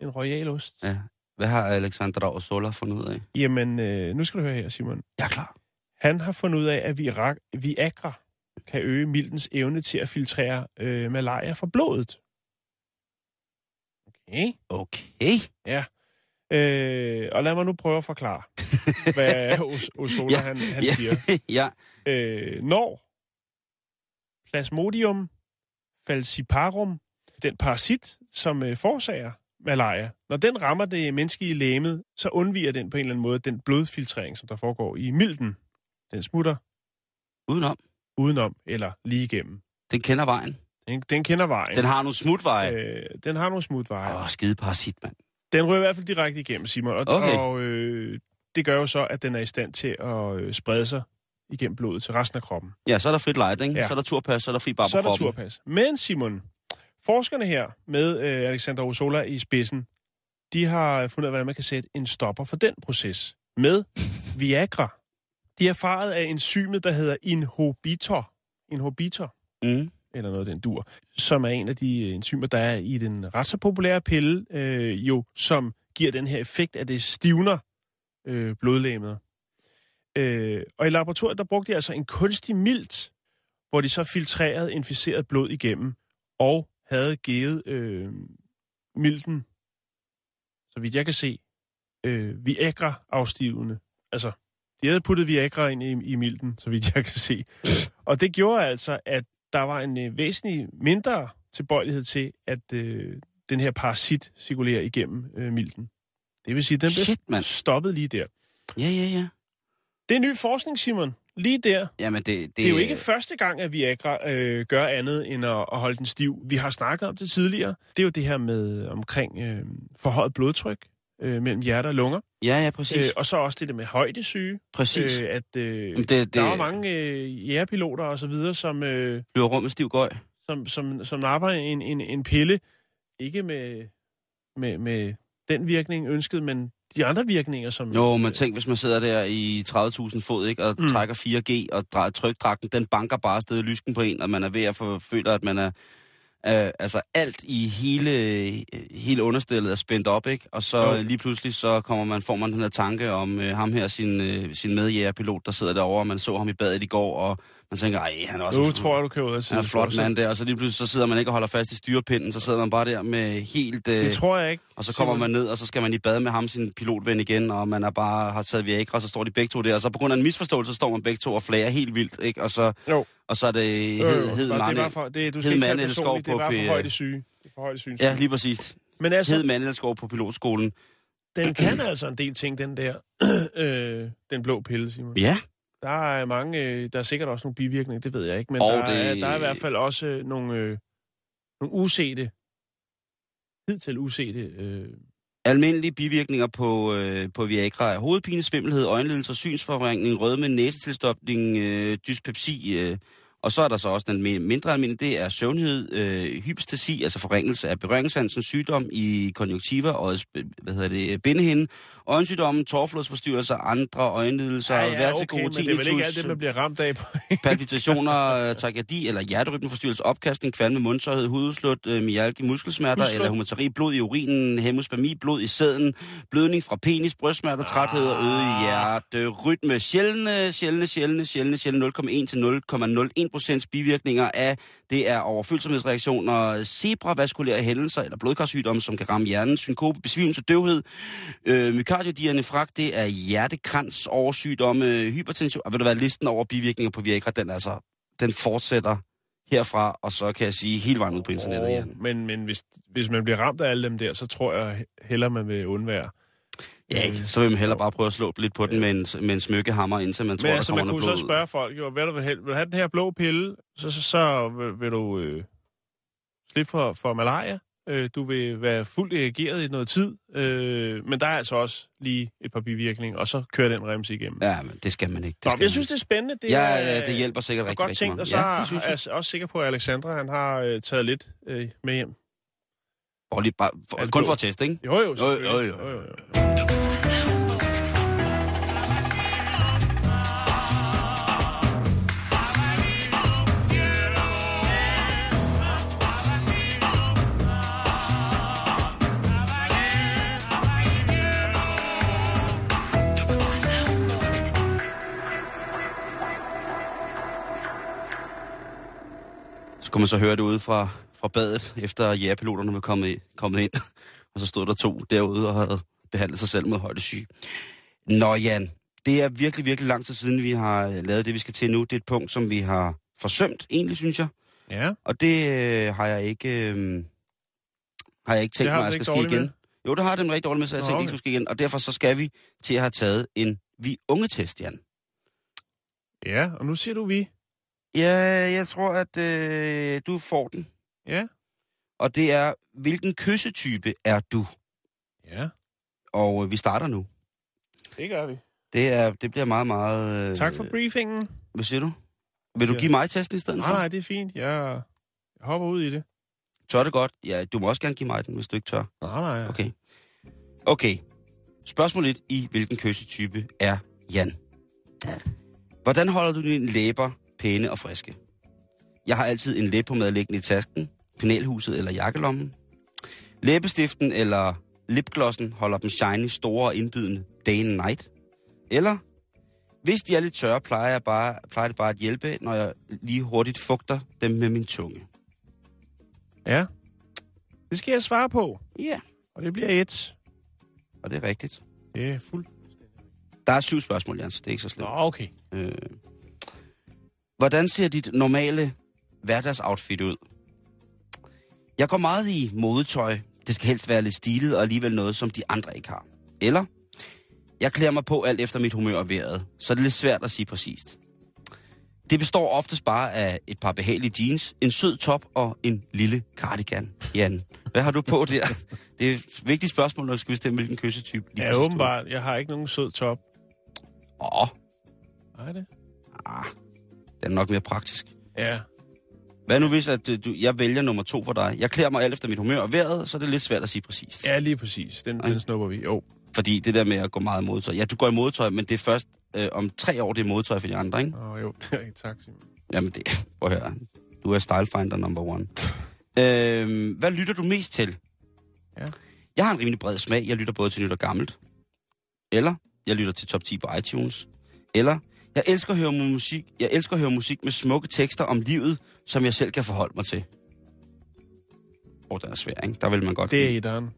En royal ost. Ja. Hvad har Alexandra og Sola fundet ud af? Jamen, øh, nu skal du høre her, Simon. Jeg er klar. Han har fundet ud af, at Viagra, kan øge miltens evne til at filtrere øh, malaria fra blodet. Okay. Okay. Øh, og lad mig nu prøve at forklare, hvad Os- Osola Ja, han, han ja, siger. ja. Øh, når Plasmodium falciparum, den parasit, som øh, forårsager malaria, når den rammer det menneskelige lægemed, så undviger den på en eller anden måde den blodfiltrering, som der foregår i milten. Den smutter Udenom. udenom eller lige igennem. Den kender vejen. Den, den kender vejen. Den har nogle smutveje. øh, den har nogle smutveje. Åh, skide parasit, mand. Den ryger i hvert fald direkte igennem, Simon. Og, Okay. og øh, det gør jo så, at den er i stand til at øh, sprede sig igennem blodet til resten af kroppen. Ja, så er der frit lejt, ikke? Ja. Så er der turpas, så er der fri bare så er på der kroppen. turpas. Men Simon, forskerne her med øh, Alexander Osola i spidsen, de har fundet ud af, hvordan man kan sætte en stopper for den proces med Viagra. De har erfaret af enzymet, der hedder inhibitor. Inhibitor, Mm. eller noget af den dur, som er en af de øh, enzymer, der er i den ret så populære pille, øh, jo, som giver den her effekt, at det stivner øh, blodlægemet. Øh, og i laboratoriet, der brugte de altså en kunstig milt, hvor de så filtrerede inficeret blod igennem, og havde givet øh, milten, så vidt jeg kan se, øh, Viagra-afstivende. Altså, de havde puttet Viagra ind i, i milten, så vidt jeg kan se. Og det gjorde altså, at der var en øh, væsentlig mindre tilbøjelighed til, at øh, den her parasit cirkulerer igennem øh, milten. Det vil sige, den blev Shit, mand. stoppet lige der. Ja, ja, ja. Det er ny forskning, Simon. Lige der. Jamen, det, det, Det er jo ikke første gang, at Viagra øh, gør andet end at, at holde den stiv. Vi har snakket om det tidligere. Det er jo det her med omkring øh, forhøjet blodtryk øh, mellem hjerte og lunger. Ja, ja, præcis. Øh, og så også det der med højdesyge. præcis. Øh, at øh, Jamen, det, det der er mange øh, jægerpiloter og så videre, som, øh, flyver rundt med stiv gøj. som, som, som napper en, en, en pille. Ikke med, med, med den virkning ønsket, men de andre virkninger, som... Jo, men tænk, hvis man sidder der i 30.000 fod, ikke, og Mm. trækker 4G, og trykdragten, den banker bare afsted i lysken på en, og man er ved at få, føler, at man er... Øh, altså alt i hele, hele understillet er spændt op, ikke? Og så jo. lige pludselig så kommer man, får man den her tanke om øh, ham her, sin, øh, sin medjægerpilot, der sidder derovre, og man så ham i badet i går, og man tænker, ej, han er også... Nu tror jeg, du kan ud af han er flot mand der, og så lige pludselig så sidder man ikke og holder fast i styrepinden, så sidder man bare der med helt... Øh, Det tror jeg ikke. og så kommer man ned, og så skal man i bad med ham, sin pilotven igen, og man er bare har taget Viagra, og så står de begge to der. Og så på grund af en misforståelse, så står man begge to og flager helt vildt, ikke? Og så, Jo. og så er det hed, hed bare- det mande. var for, det, du skal hed det eller skov personligt, det på var for P- højde syge. Det er for højde syge. Ja, lige præcis. Men altså, Hed mand eller skov på pilotskolen. den kan altså en del ting, den der, øh, den blå pille, Simon. Ja, Der er mange, øh, der er sikkert også nogle bivirkninger, det ved jeg ikke, men Og der, er, det- der er i hvert fald også øh, nogle, øh, nogle usete, hidtil usete, øh, almindelige bivirkninger på, øh, på Viagra er hovedpine, svimmelhed, øjenlidelse, synsforvrængning, rødme, næsetilstopning, øh, dyspepsi, øh, og så er der så også den mi- mindre almindelige, det er søvnhed, øh, hypostasi, altså forringelse af berøringssansen, sygdom i konjunktiva, og hvad hedder det, bindehinde, øjensygdomme, tårflodsforstyrrelser, andre øjenlidelser, ja, ja, vertigo, okay, men det er vel ikke alt tinnitus, det, man bliver ramt af palpitationer, øh, takykardi eller hjerterytmeforstyrrelse, opkastning, kvalme, mundsørhed, hududslut, øh, myalgi, muskelsmerter Hudslut. eller hemateri, blod i urinen, hemospami, blod i sæden, blødning fra penis, brystsmerter, træthed og øget hjerterytme. Sjældne, sjældne, sjældne, sjældne, sjældne 0,1 til 0,01 procents bivirkninger af det er overfølsomhedsreaktioner, zebravaskulære hændelser eller blodkarsygdomme, som kan ramme hjernen, synkope, besvimelse, døvhed, øh, mykardiodianefrakt, det er hjertekrans, oversygdomme, hypertension. Og ved du hvad, listen over bivirkninger på Viagra, den, altså, den fortsætter herfra, og så kan jeg sige hele vejen ud på internettet igen. Men men hvis, hvis man bliver ramt af alle dem der, så tror jeg heller, man vil undvære. Ja, ikke? så vil man heller bare prøve at slå lidt på den med en, med en smykkehammer, indtil man tror, Men der altså, kommer man kunne blod så spørge folk, jo, hvad du vil, have, vil du have den her blå pille, så, så, så vil, vil du øh, slippe for, for malaria. Øh, du vil være fuldt reageret i noget tid, øh, men der er altså også lige et par bivirkninger, og så kører den rems igennem. Ja, men det skal man ikke. Det Nå, skal jeg synes, det er spændende. Det ja, er, ja, det hjælper sikkert rigtig, godt rigtig tænkt, meget. og så ja, det synes er jeg. jeg også sikker på, at Alexandra han har øh, taget lidt øh, med hjem. Bare lige, bare, for, Altså, kun for at teste, ikke? Jo, jo, jo. jo, jo, jo. Så kunne man så høre det ude fra, fra badet, efter jægerpiloterne var kommet, kommet ind. Og så stod der to derude og havde behandlet sig selv med højdesyge. Nå Jan, det er virkelig, virkelig lang tid siden, vi har øh, lavet det, vi skal til nu. Det er et punkt, som vi har forsømt, egentlig, synes jeg. Ja, Og det øh, har jeg ikke... Øh, har jeg ikke tænkt mig, at skal ske igen. med? Jo, det har den rigtig dårligt med, så jeg Nå, tænkte okay. ikke, skulle ske igen. Og derfor så skal vi til at have taget en vi unge test, Jan. ja, og nu siger du vi. Ja, jeg tror, at øh, du får den. Ja, Og det er, hvilken kyssetype er du? ja, Og øh, vi starter nu. det gør vi. Det, er, det bliver meget, meget... Øh, Tak for briefingen. Hvad siger du? Vil du Ja. give mig testen i stedet Nej, for? nej, det er fint. Jeg, jeg hopper ud i det. Tør det godt? Ja, du må også gerne give mig den, hvis du ikke tør. Nej, nej. Okay. Okay. Spørgsmål 1 i, hvilken kyssetype er Jan? Hvordan holder du dine læber pæne og friske? Jeg har altid en læbepomade liggende i tasken, penalhuset eller jakkelommen. Læbestiften eller lipglossen holder dem shiny, store og indbydende day and night. Eller, hvis de er lidt tørre, plejer, jeg bare, plejer det bare at hjælpe, når jeg lige hurtigt fugter dem med min tunge. Ja. Det skal jeg svare på, Ja, og det bliver et. og det er rigtigt. Det er fuldt. Der er syv spørgsmål, Jens. Det er ikke så Nå, slemt. okay. Øh, hvordan ser dit normale hverdagsoutfit ud? Jeg går meget i modetøj. Det skal helst være lidt stilet og alligevel noget, som de andre ikke har. Eller, jeg klæder mig på alt efter mit humør og vejret, så det er lidt svært at sige præcist. Det består oftest bare af et par behagelige jeans, en sød top og en lille cardigan. Jan, hvad har du på der? Det er et vigtigt spørgsmål, når du skal bestemme, hvilken kyssetype. lige Ja, er. åbenbart. Jeg har ikke nogen sød top. Åh, Nej, det? den er nok mere praktisk. Ja. Hvad nu hvis, at øh, du, jeg vælger nummer to for dig? Jeg klæder mig alt efter mit humør og vejret, så er det lidt svært at sige præcist. Ja, lige præcis. Den, den snupper vi. Jo. Fordi det der med at gå meget i modetøj. Ja, du går i modetøj, men det er først øh, om tre år, det er modetøj for de andre, ikke? Åh, jo. Det er ikke tak, Simon. Jamen det, prøv at høre. Du er stylefinder number one. øhm, hvad lytter du mest til? Ja. Jeg har en rimelig bred smag. Jeg lytter både til nyt og gammelt. Eller jeg lytter til top 10 på iTunes. Eller jeg elsker at høre musik, jeg elsker at høre musik med smukke tekster om livet, som jeg selv kan forholde mig til. Åh, oh, den er svær, ikke? Der vil man godt... Det er etteren.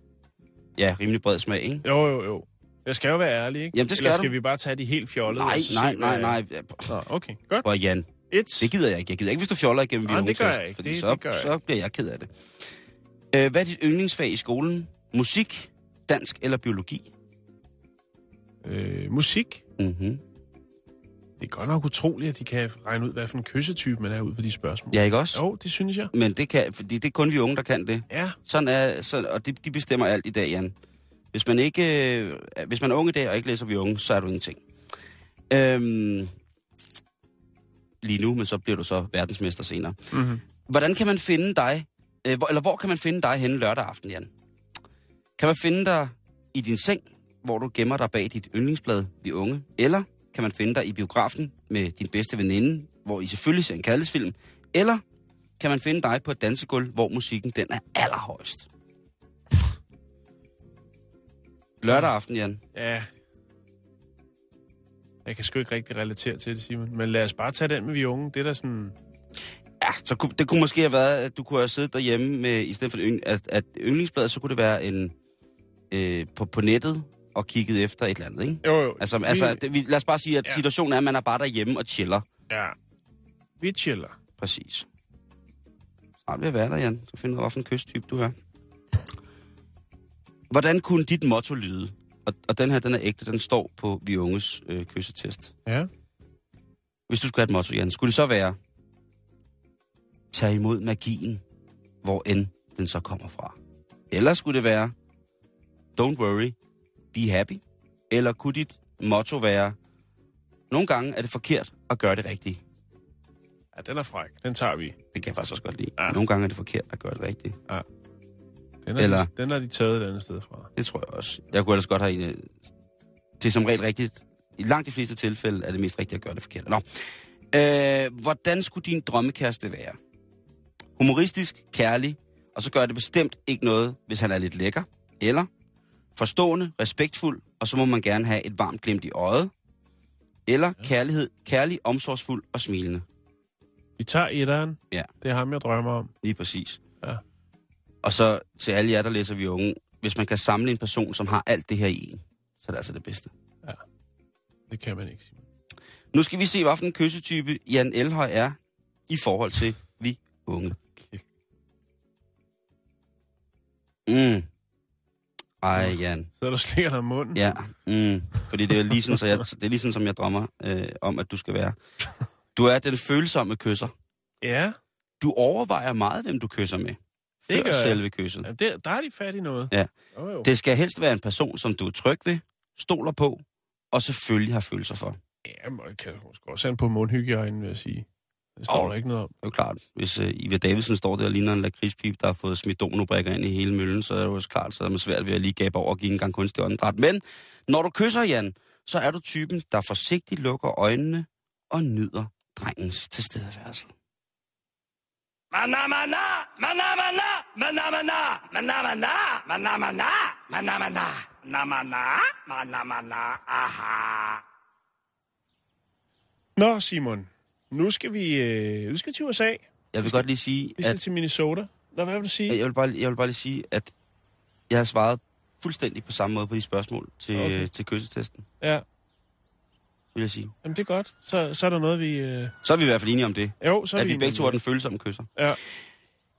Ja, rimelig bred smag, ikke? Jo, jo, jo. Jeg skal jo være ærlig, ikke? Jamen, det skal Eller du. skal vi bare tage de helt fjollede? Nej, og så nej, nej, hvad- nej. Nå, okay. Godt. Prøv Jan, Et. det gider jeg ikke. Jeg gider ikke, hvis du fjoller igennem Nej, det gør jeg ikke. Fordi Det- så, det gør jeg så bliver jeg ked af det. Øh, hvad er dit yndlingsfag i skolen? Musik, dansk eller biologi? Øh, musik. Mhm. Det er godt nok utroligt, at de kan regne ud, hvad for en kyssetype man er ud for de spørgsmål. Ja, ikke også? Jo, det synes jeg. Men det kan, fordi det er kun vi unge, der kan det. Ja. Sådan er, så, og de, de bestemmer alt i dag, Jan. Hvis man ikke, øh, hvis man er ung i dag og ikke læser vi unge, så er du ingenting. Øhm, lige nu, men så bliver du så verdensmester senere. Mm-hmm. Hvordan kan man finde dig, øh, hvor, eller hvor kan man finde dig henne lørdag aften, Jan? Kan man finde dig i din seng, hvor du gemmer dig bag dit yndlingsblad, Vi Unge? Eller kan man finde dig i biografen med din bedste veninde, hvor I selvfølgelig ser en kærlighedsfilm? Eller kan man finde dig på et dansegulv, hvor musikken den er allerhøjst? Lørdag aften, Jan. Ja. Jeg kan sgu ikke rigtig relatere til det, Simon. Men lad os bare tage den med vi unge. Det er da sådan... Ja, så kunne, det kunne måske have været, at du kunne have siddet derhjemme med, i stedet for at, at yndlingsbladet, så kunne det være en, øh, på, på nettet og kigget efter et eller andet, ikke? Jo, jo. Altså, vi, altså det, vi, lad os bare sige, at ja. situationen er, at man er bare derhjemme og chiller. Ja. Vi chiller. Præcis. Snart vil jeg være der, Jan. Så finder ud af, hvilken kysttype du er. Hvordan kunne dit motto lyde? Og, og den her, den er ægte, den står på Vi Unges øh, kyssetest. Ja. Hvis du skulle have et motto, Jan, skulle det så være, tag imod magien, hvor end den så kommer fra? Eller skulle det være, don't worry, be happy? Eller kunne dit motto være, nogle gange er det forkert at gøre det rigtige? Ja, den er fræk. Den tager vi. Det kan jeg faktisk også godt lide. Ja. Ja. Nogle gange er det forkert at gøre det rigtigt. Den er, Eller- de, den er de taget et andet sted fra. Det tror jeg også. Jeg kunne ellers godt have en... øh, Det er som regel rigtigt. I langt de fleste tilfælde er det mest rigtigt at gøre det forkert. Nå. Øh, hvordan skulle din drømmekæreste være? Humoristisk, kærlig, og så gør det bestemt ikke noget, hvis han er lidt lækker. Eller forstående, respektfuld, og så må man gerne have et varmt glimt i øjet. Eller kærlighed, kærlig, omsorgsfuld og smilende. Vi tager etteren. Ja. Det er ham, jeg drømmer om. Lige præcis. Ja. Og så til alle jer, der læser vi unge, hvis man kan samle en person, som har alt det her i en, så er det altså det bedste. Det kan man ikke, Simon. Nu skal vi se, hvad for en kyssetype Jan Elhøj er i forhold til vi unge. Okay. Mm. Ej, Jan. Så er der slikker dig munden. Ja, mm. fordi det er lige sådan, så jeg, det er lige sådan, som jeg drømmer øh, om, at du skal være. Du er den følsomme kysser. Ja. Du overvejer meget, hvem du kysser med. Det Før gør jeg. selve kysset. ja det, der er de fat i noget. Ja. Jo, jo. Det skal helst være en person, som du er tryg ved, stoler på, og selvfølgelig har følelser for. Ja, men det kan også an på mundhygiejnen, vil jeg sige. Det står Åh. der ikke noget om. Det er jo klart, hvis uh, Iva Davidsen står der og ligner en lakridspip, der har fået smidt donobrikker ind i hele møllen, så er det jo også klart, så er man svært ved at lige gabe over og give en gang kunstig åndedræt. Men når du kysser, Jan, så er du typen, der forsigtigt lukker øjnene og nyder drengens tilstedeværelse. Manamana, manamana, manamana, manamana, manamana, manamana, manamana, manamana, aha. Nå, Simon. Nu skal vi, øh, nu skal vi til USA. Jeg vil godt lige sige, Vi skal at til Minnesota. Nå, hvad vil du sige? jeg vil bare, jeg vil bare lige sige, at jeg har svaret fuldstændig på samme måde på de spørgsmål til, Okay. okay. til kyssetesten, Ja, vil jeg sige. jamen det er godt. Så, så er der noget, vi... Øh... Så er vi i hvert fald enige om det, Jo, så er at vi begge to er den følsomme kysser. Ja.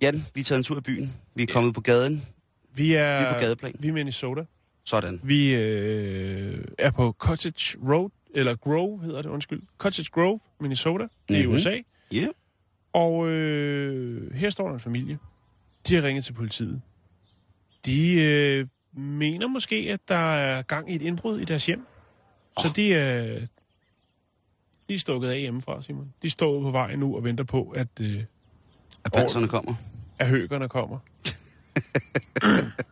Jan, vi er taget en tur i byen. Vi er kommet på gaden. Vi er, Vi er på gadeplan. Vi er i Minnesota. Sådan. Vi øh, er på Cottage Road, eller Grove hedder det, undskyld. Cottage Grove, Minnesota, det er i Mhm. USA. Ja. Yeah. Og øh, her står der en familie. De har ringet til politiet. De øh, mener måske, at der er gang i et indbrud i deres hjem. Så de, øh, de er stukket af hjemmefra, Simon. De står på vejen nu og venter på, at, øh, At panserne kommer. at høgerne kommer.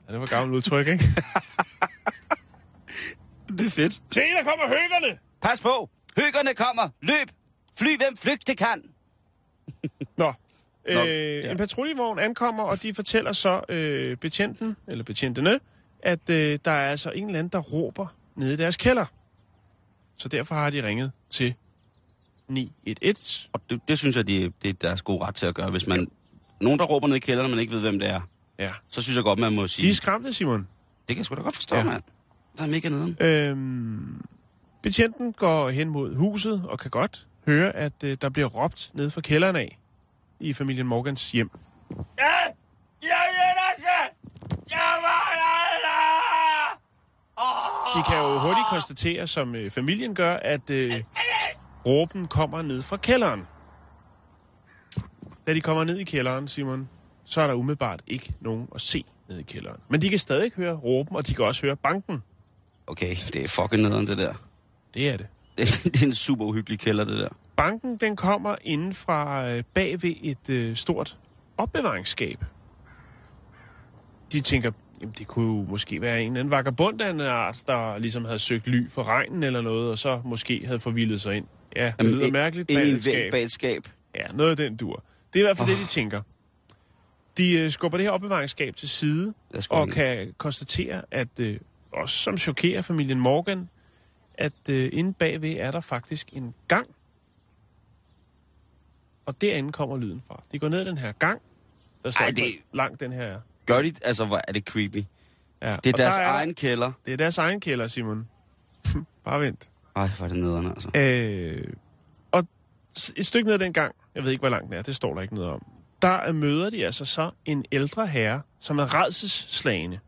ja, det var gammelt udtryk, ikke? Det er fedt. Se, der kommer høgerne! Pas på! Høgerne kommer! Løb! Fly, hvem flygte kan! Nå. Nå, Øh, ja. En patruljevogn ankommer, og de fortæller så øh, betjenten, eller betjentene, at øh, der er altså en eller anden, der råber nede i deres kælder. Så derfor har de ringet til 911. Og det, det synes jeg, det, det er deres gode ret til at gøre. Hvis man... Nogen, der råber ned i kælderen, man ikke ved, hvem det er, Ja. så synes jeg godt, man må sige... De er skræmte, Simon. Det kan jeg sgu da godt forstå, Ja. ja. mand. Der er mega nederen. Øhm, betjenten går hen mod huset og kan godt høre, at øh, der bliver råbt ned fra kælderen af i familien Morgans hjem. Ja! Jeg vil! Jeg mangler De kan jo hurtigt konstatere, som øh, familien gør, at øh, råben kommer ned fra kælderen. Da de kommer ned i kælderen, Simon, så er der umiddelbart ikke nogen at se ned i kælderen. Men de kan stadig høre råben, og de kan også høre banken. Okay, det er fucking nederen, det der. Det er det. Det, det er en super uhyggelig kælder, det der. Banken, den kommer inden fra øh, bag ved et øh, stort opbevaringsskab. De tænker, jamen det kunne jo måske være en eller anden vagabond af en art, der ligesom havde søgt ly for regnen eller noget, og så måske havde forvildet sig ind. Ja, det lyder ind- mærkeligt bag et skab. bag et skab. Ja, noget af den dur. Det er i hvert fald oh. det, de tænker. De øh, skubber det her opbevaringsskab til side, og kan konstatere, at øh, også som chokerer familien Morgan, at øh, inde bagved er der faktisk en gang. Og derinde kommer lyden fra. De går ned ad den her gang. Der står Ej, det- hvor lang den her er. Gør de... Altså, hvor er det creepy. Ja. Det er og deres der egen kælder. Det er deres egen kælder, Simon. Bare vent. Ej, hvor er det nederen, altså. Øh, og et stykke ned ad den gang, jeg ved ikke, hvor langt den er, det står der ikke noget om, der møder de altså så en ældre herre, som er redselslagende.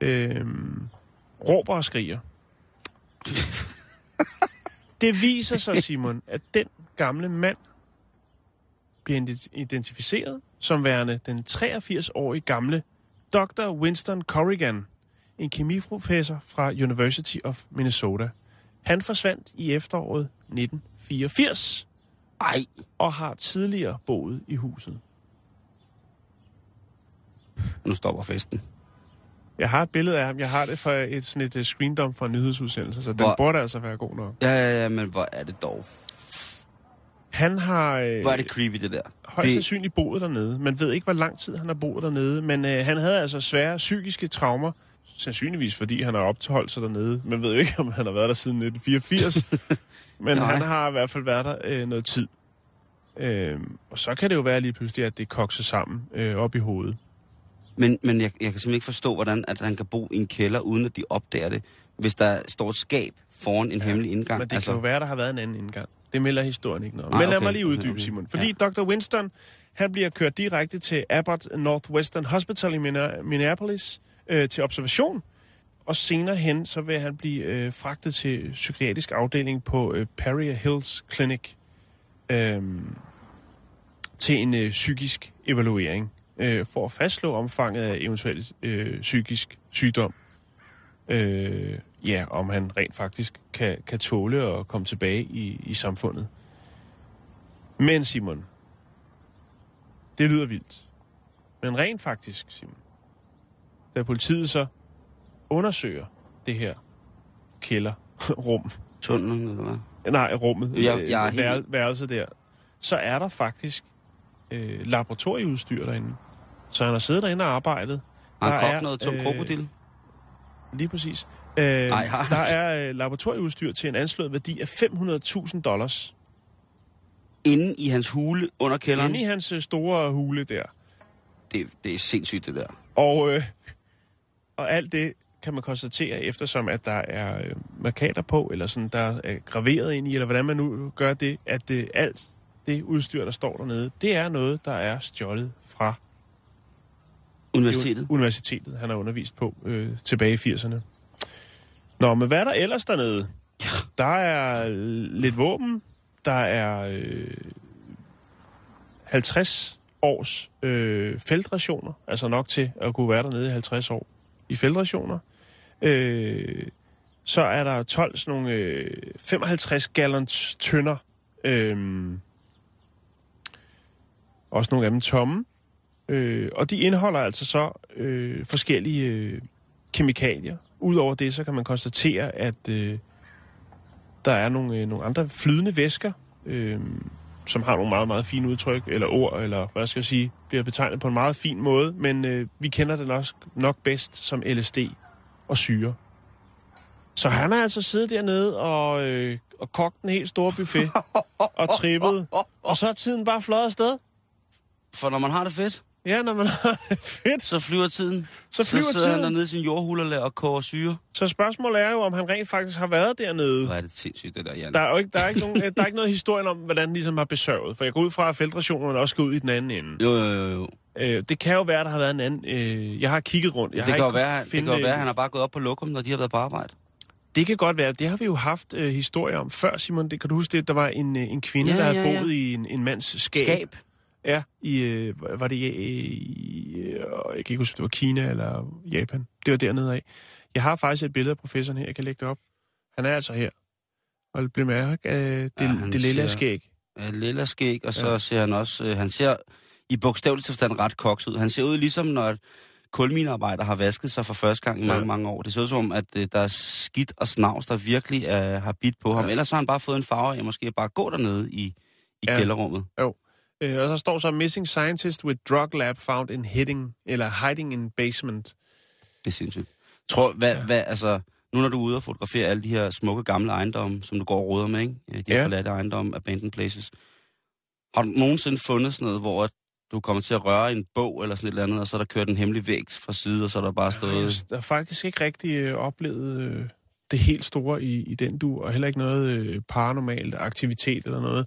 Øh, råber og skriger. det viser sig, Simon, at den gamle mand bliver ident- identificeret som værende den 83-årige gamle Dr. Winston Corrigan, en kemiprofessor fra University of Minnesota. Han forsvandt i efteråret 1984 Ej, og har tidligere boet i huset. nu stopper festen. Jeg har et billede af ham. Jeg har det fra et, sådan et uh, screendump fra en nyhedsudsendelse, så den Hvor- burde altså være god nok. Ja, ja, ja, men hvor er det dog. Han har øh, Hvor er det creepy, det der. højst det, sandsynligt boet dernede. Man ved ikke, hvor lang tid han har boet dernede, men øh, han havde altså svære psykiske traumer, sandsynligvis fordi han har opholdt sig dernede. Man ved jo ikke, om han har været der siden 1984, men Nej. han har i hvert fald været der øh, noget tid. Øh, og så kan det jo være lige pludselig, at det kokser sammen øh, op i hovedet. Men, men jeg, jeg kan simpelthen ikke forstå, hvordan at han kan bo i en kælder, uden at de opdager det, hvis der står et skab foran en ja, hemmelig indgang. Men det altså... kan jo være, der har været en anden indgang. Det melder historien ikke noget om. Nej, Men lad okay. mig lige uddybe, Okay. Simon. Fordi ja. Dr. Winston, han bliver kørt direkte til Abbott Northwestern Hospital i Minneapolis øh, til observation. Og senere hen, så vil han blive øh, fragtet til psykiatrisk afdeling på øh, Perry Hills Clinic øh, til en øh, psykisk evaluering øh, for at fastslå omfanget af eventuel øh, psykisk sygdom. Øh, ja, om han rent faktisk kan, kan tåle at komme tilbage i, i samfundet. Men Simon, det lyder vildt. Men rent faktisk, Simon, da politiet så undersøger det her kælderrum, Tunnelen, eller hvad? nej, rummet, Jeg- øh, jeg er helt- vær, værelse der, så er der faktisk øh, laboratorieudstyr derinde. Så han har siddet derinde og arbejdet. Har Der han er, kogt noget tung øh, krokodil? Lige præcis. Øh, Nej, har der er øh, laboratorieudstyr til en anslået værdi af 500.000 dollars. Inde i hans hule under kælderen? Inde i hans øh, store hule der. Det, det er sindssygt, det der. Og, øh, og alt det kan man konstatere, eftersom at der er øh, markader på, eller sådan, der er graveret ind i, eller hvordan man nu gør det, at øh, alt det udstyr, der står dernede, det er noget, der er stjålet fra Universitetet? universitetet, han har undervist på øh, tilbage i 80'erne. Nå, men hvad er der ellers dernede? Der er lidt våben. Der er øh, 50 års øh, feltrationer. Altså nok til at kunne være dernede i 50 år i feltrationer. Øh, så er der 12 sådan nogle øh, 55 gallons tønder. Øh, også nogle af dem tomme. Øh, og de indeholder altså så øh, forskellige øh, kemikalier. Udover det, så kan man konstatere, at øh, der er nogle, øh, nogle andre flydende væsker, øh, som har nogle meget, meget fine udtryk, eller ord, eller hvad skal jeg sige, bliver betegnet på en meget fin måde, men øh, vi kender det nok, nok bedst som LSD og syre. Så han har altså siddet dernede og, øh, og kogt en helt stor buffet og trippet, og så er tiden bare fløjet afsted. For når man har det fedt, Ja, når man har det fedt. så flyver tiden. Så flyver så sidder han tiden. dernede i sin jordhule og koger syre. Så spørgsmålet er jo, om han rent faktisk har været dernede. Hvor er det sindssygt, det der, Jan. Der er jo ikke, der er ikke, nogen, der er ikke noget historie om, hvordan han ligesom har besørget. For jeg går ud fra, at feltrationerne også skal ud i den anden ende. Jo, jo, jo, jo. Øh, det kan jo være, der har været en anden... Øh, jeg har kigget rundt. Jeg det, har kan være, det finde, kan jo være, at han har bare gået op på lokum, når de har været på arbejde. Det kan godt være. Det har vi jo haft øh, historier om før, Simon. Det, kan du huske det? Der var en, øh, en kvinde, Ja, der havde ja, ja. boet i en, en mands skab. Skab. Ja, i, øh, var det i, i øh, jeg kan ikke huske, det var Kina eller Japan. Det var dernede af. Jeg har faktisk et billede af professoren her, jeg kan lægge det op. Han er altså her. Og det bliver mærke af det, Ja, det lille ser- skæg. Ja, lille skæg, og så Ja. ser han også, øh, han ser i bogstaveligt forstand ret koks ud. Han ser ud ligesom, når et kulminearbejder har vasket sig for første gang i mange, Ja. mange år. Det ser ud som om, at øh, der er skidt og snavs, der virkelig øh, har bidt på ham. Ja. Ellers har han bare fået en farve af, måske bare gå dernede i, i Ja. ja. kælderrummet. Øh, og så står så, missing scientist with drug lab found in hitting, eller hiding in basement. Det er sindssygt. Tror, hvad, Ja. hvad, altså, nu når du er ude og fotografere alle de her smukke gamle ejendomme, som du går og råder med, ikke? Øh, De her Ja. forladte ejendomme, abandoned places. Har du nogensinde fundet sådan noget, hvor du kommer til at røre en bog eller sådan et eller andet, og så er der kørt en hemmelig væg fra side, og så er der bare stået... Jeg har faktisk ikke rigtig øh, oplevet øh, det helt store i, i den du, og heller ikke noget øh, paranormalt aktivitet eller noget.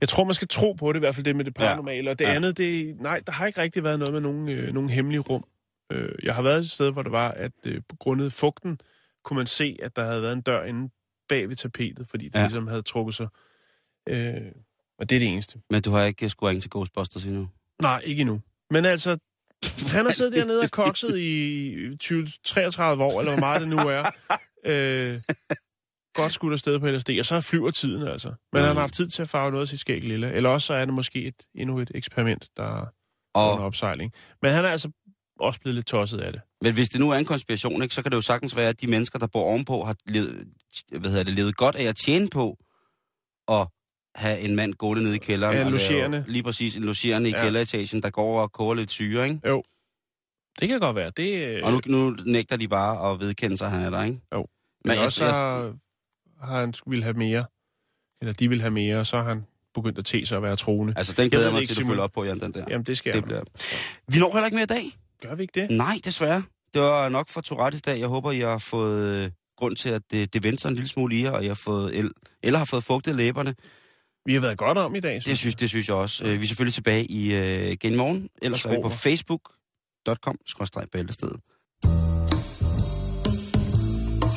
Jeg tror, man skal tro på det, i hvert fald det med det paranormale. Og det Ja. andet, det, nej, der har ikke rigtig været noget med nogen, øh, nogen hemmelige rum. Øh, jeg har været et sted, hvor det var, at øh, på grund af fugten, kunne man se, at der havde været en dør inde bag ved tapetet, fordi det ja. Ja. ligesom havde trukket sig. Øh, og det er det eneste. Men du har ikke skulle ringe til Ghostbusters endnu? Nej, ikke endnu. Men altså, han har siddet dernede og kokset i 20-33 år, eller hvor meget det nu er. Øh, godt skudt afsted på LSD, og så flyver tiden altså. Men han har haft tid til at farve noget af sit skæg lille. Eller også så er det måske et, endnu et eksperiment, der er Og, under opsejling. Men han er altså også blevet lidt tosset af det. men hvis det nu er en konspiration, ikke, så kan det jo sagtens være, at de mennesker, der bor ovenpå, har levet, hvad hedder det, levet godt af at tjene på at have en mand gående nede i kælderen. Ja, logerende. Lige præcis, en logerende i Ja. ja. kælderetagen, der går og koger lidt syre, ikke? Det kan godt være. Det, øh, Og nu, nu nægter de bare at vedkende sig, at han er der, ikke? Men men jeg- også har, har han ville have mere. Eller de vil have mere, og så har han begyndt at sig at være troende. Altså, den glæder jeg det mig ikke, til, at følger op på, Jan, den der. Jamen, det skal det jeg. bliver... Vi når heller ikke mere i dag. Gør vi ikke det? Nej, desværre. Det var nok for Tourettes dag. Jeg håber, I har fået øh, grund til, at det, det venter sig en lille smule i jer, og I har fået, el, eller har fået fugtet læberne. Vi har været godt om i dag. Det synes, det synes jeg også. Øh, Vi er selvfølgelig tilbage i øh, igen i morgen. Ellers er vi på Skrål.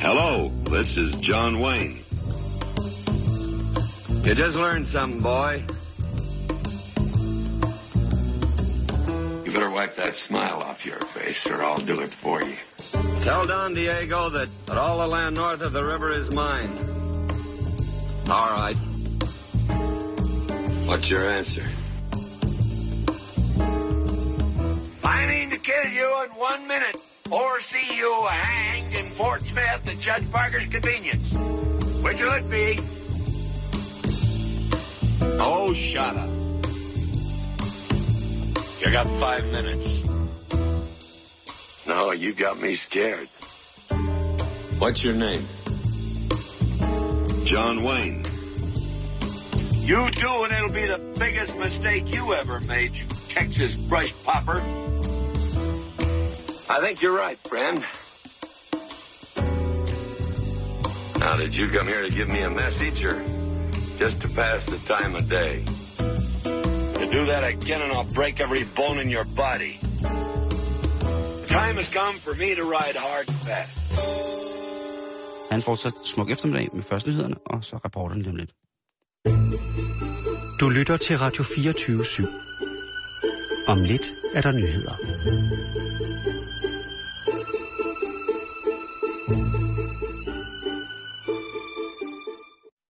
facebook.com bæltestedet. Hello, this is John Wayne. You just learned something, boy. You better wipe that smile off your face, or I'll do it for you. Tell Don Diego that, that all the land north of the river is mine. All right. What's your answer? I mean to kill you in one minute, or see you hanged in Fort Smith at Judge Parker's convenience. Which will it be? Oh, shut up. You got five minutes. No, you got me scared. What's your name? John Wayne. You do, and it'll be the biggest mistake you ever made, you Texas brush popper. I think you're right, friend. Now, did you come here to give me a message, or just to pass the time of day? To do that again, and I'll break every bone in your body. The time has come for me to ride hard and fast. Han fortsat smuk eftermiddag med første nyhederne, og så rapporterne lige om lidt. Du lytter til Radio 24 /7. Om lidt er der nyheder thank you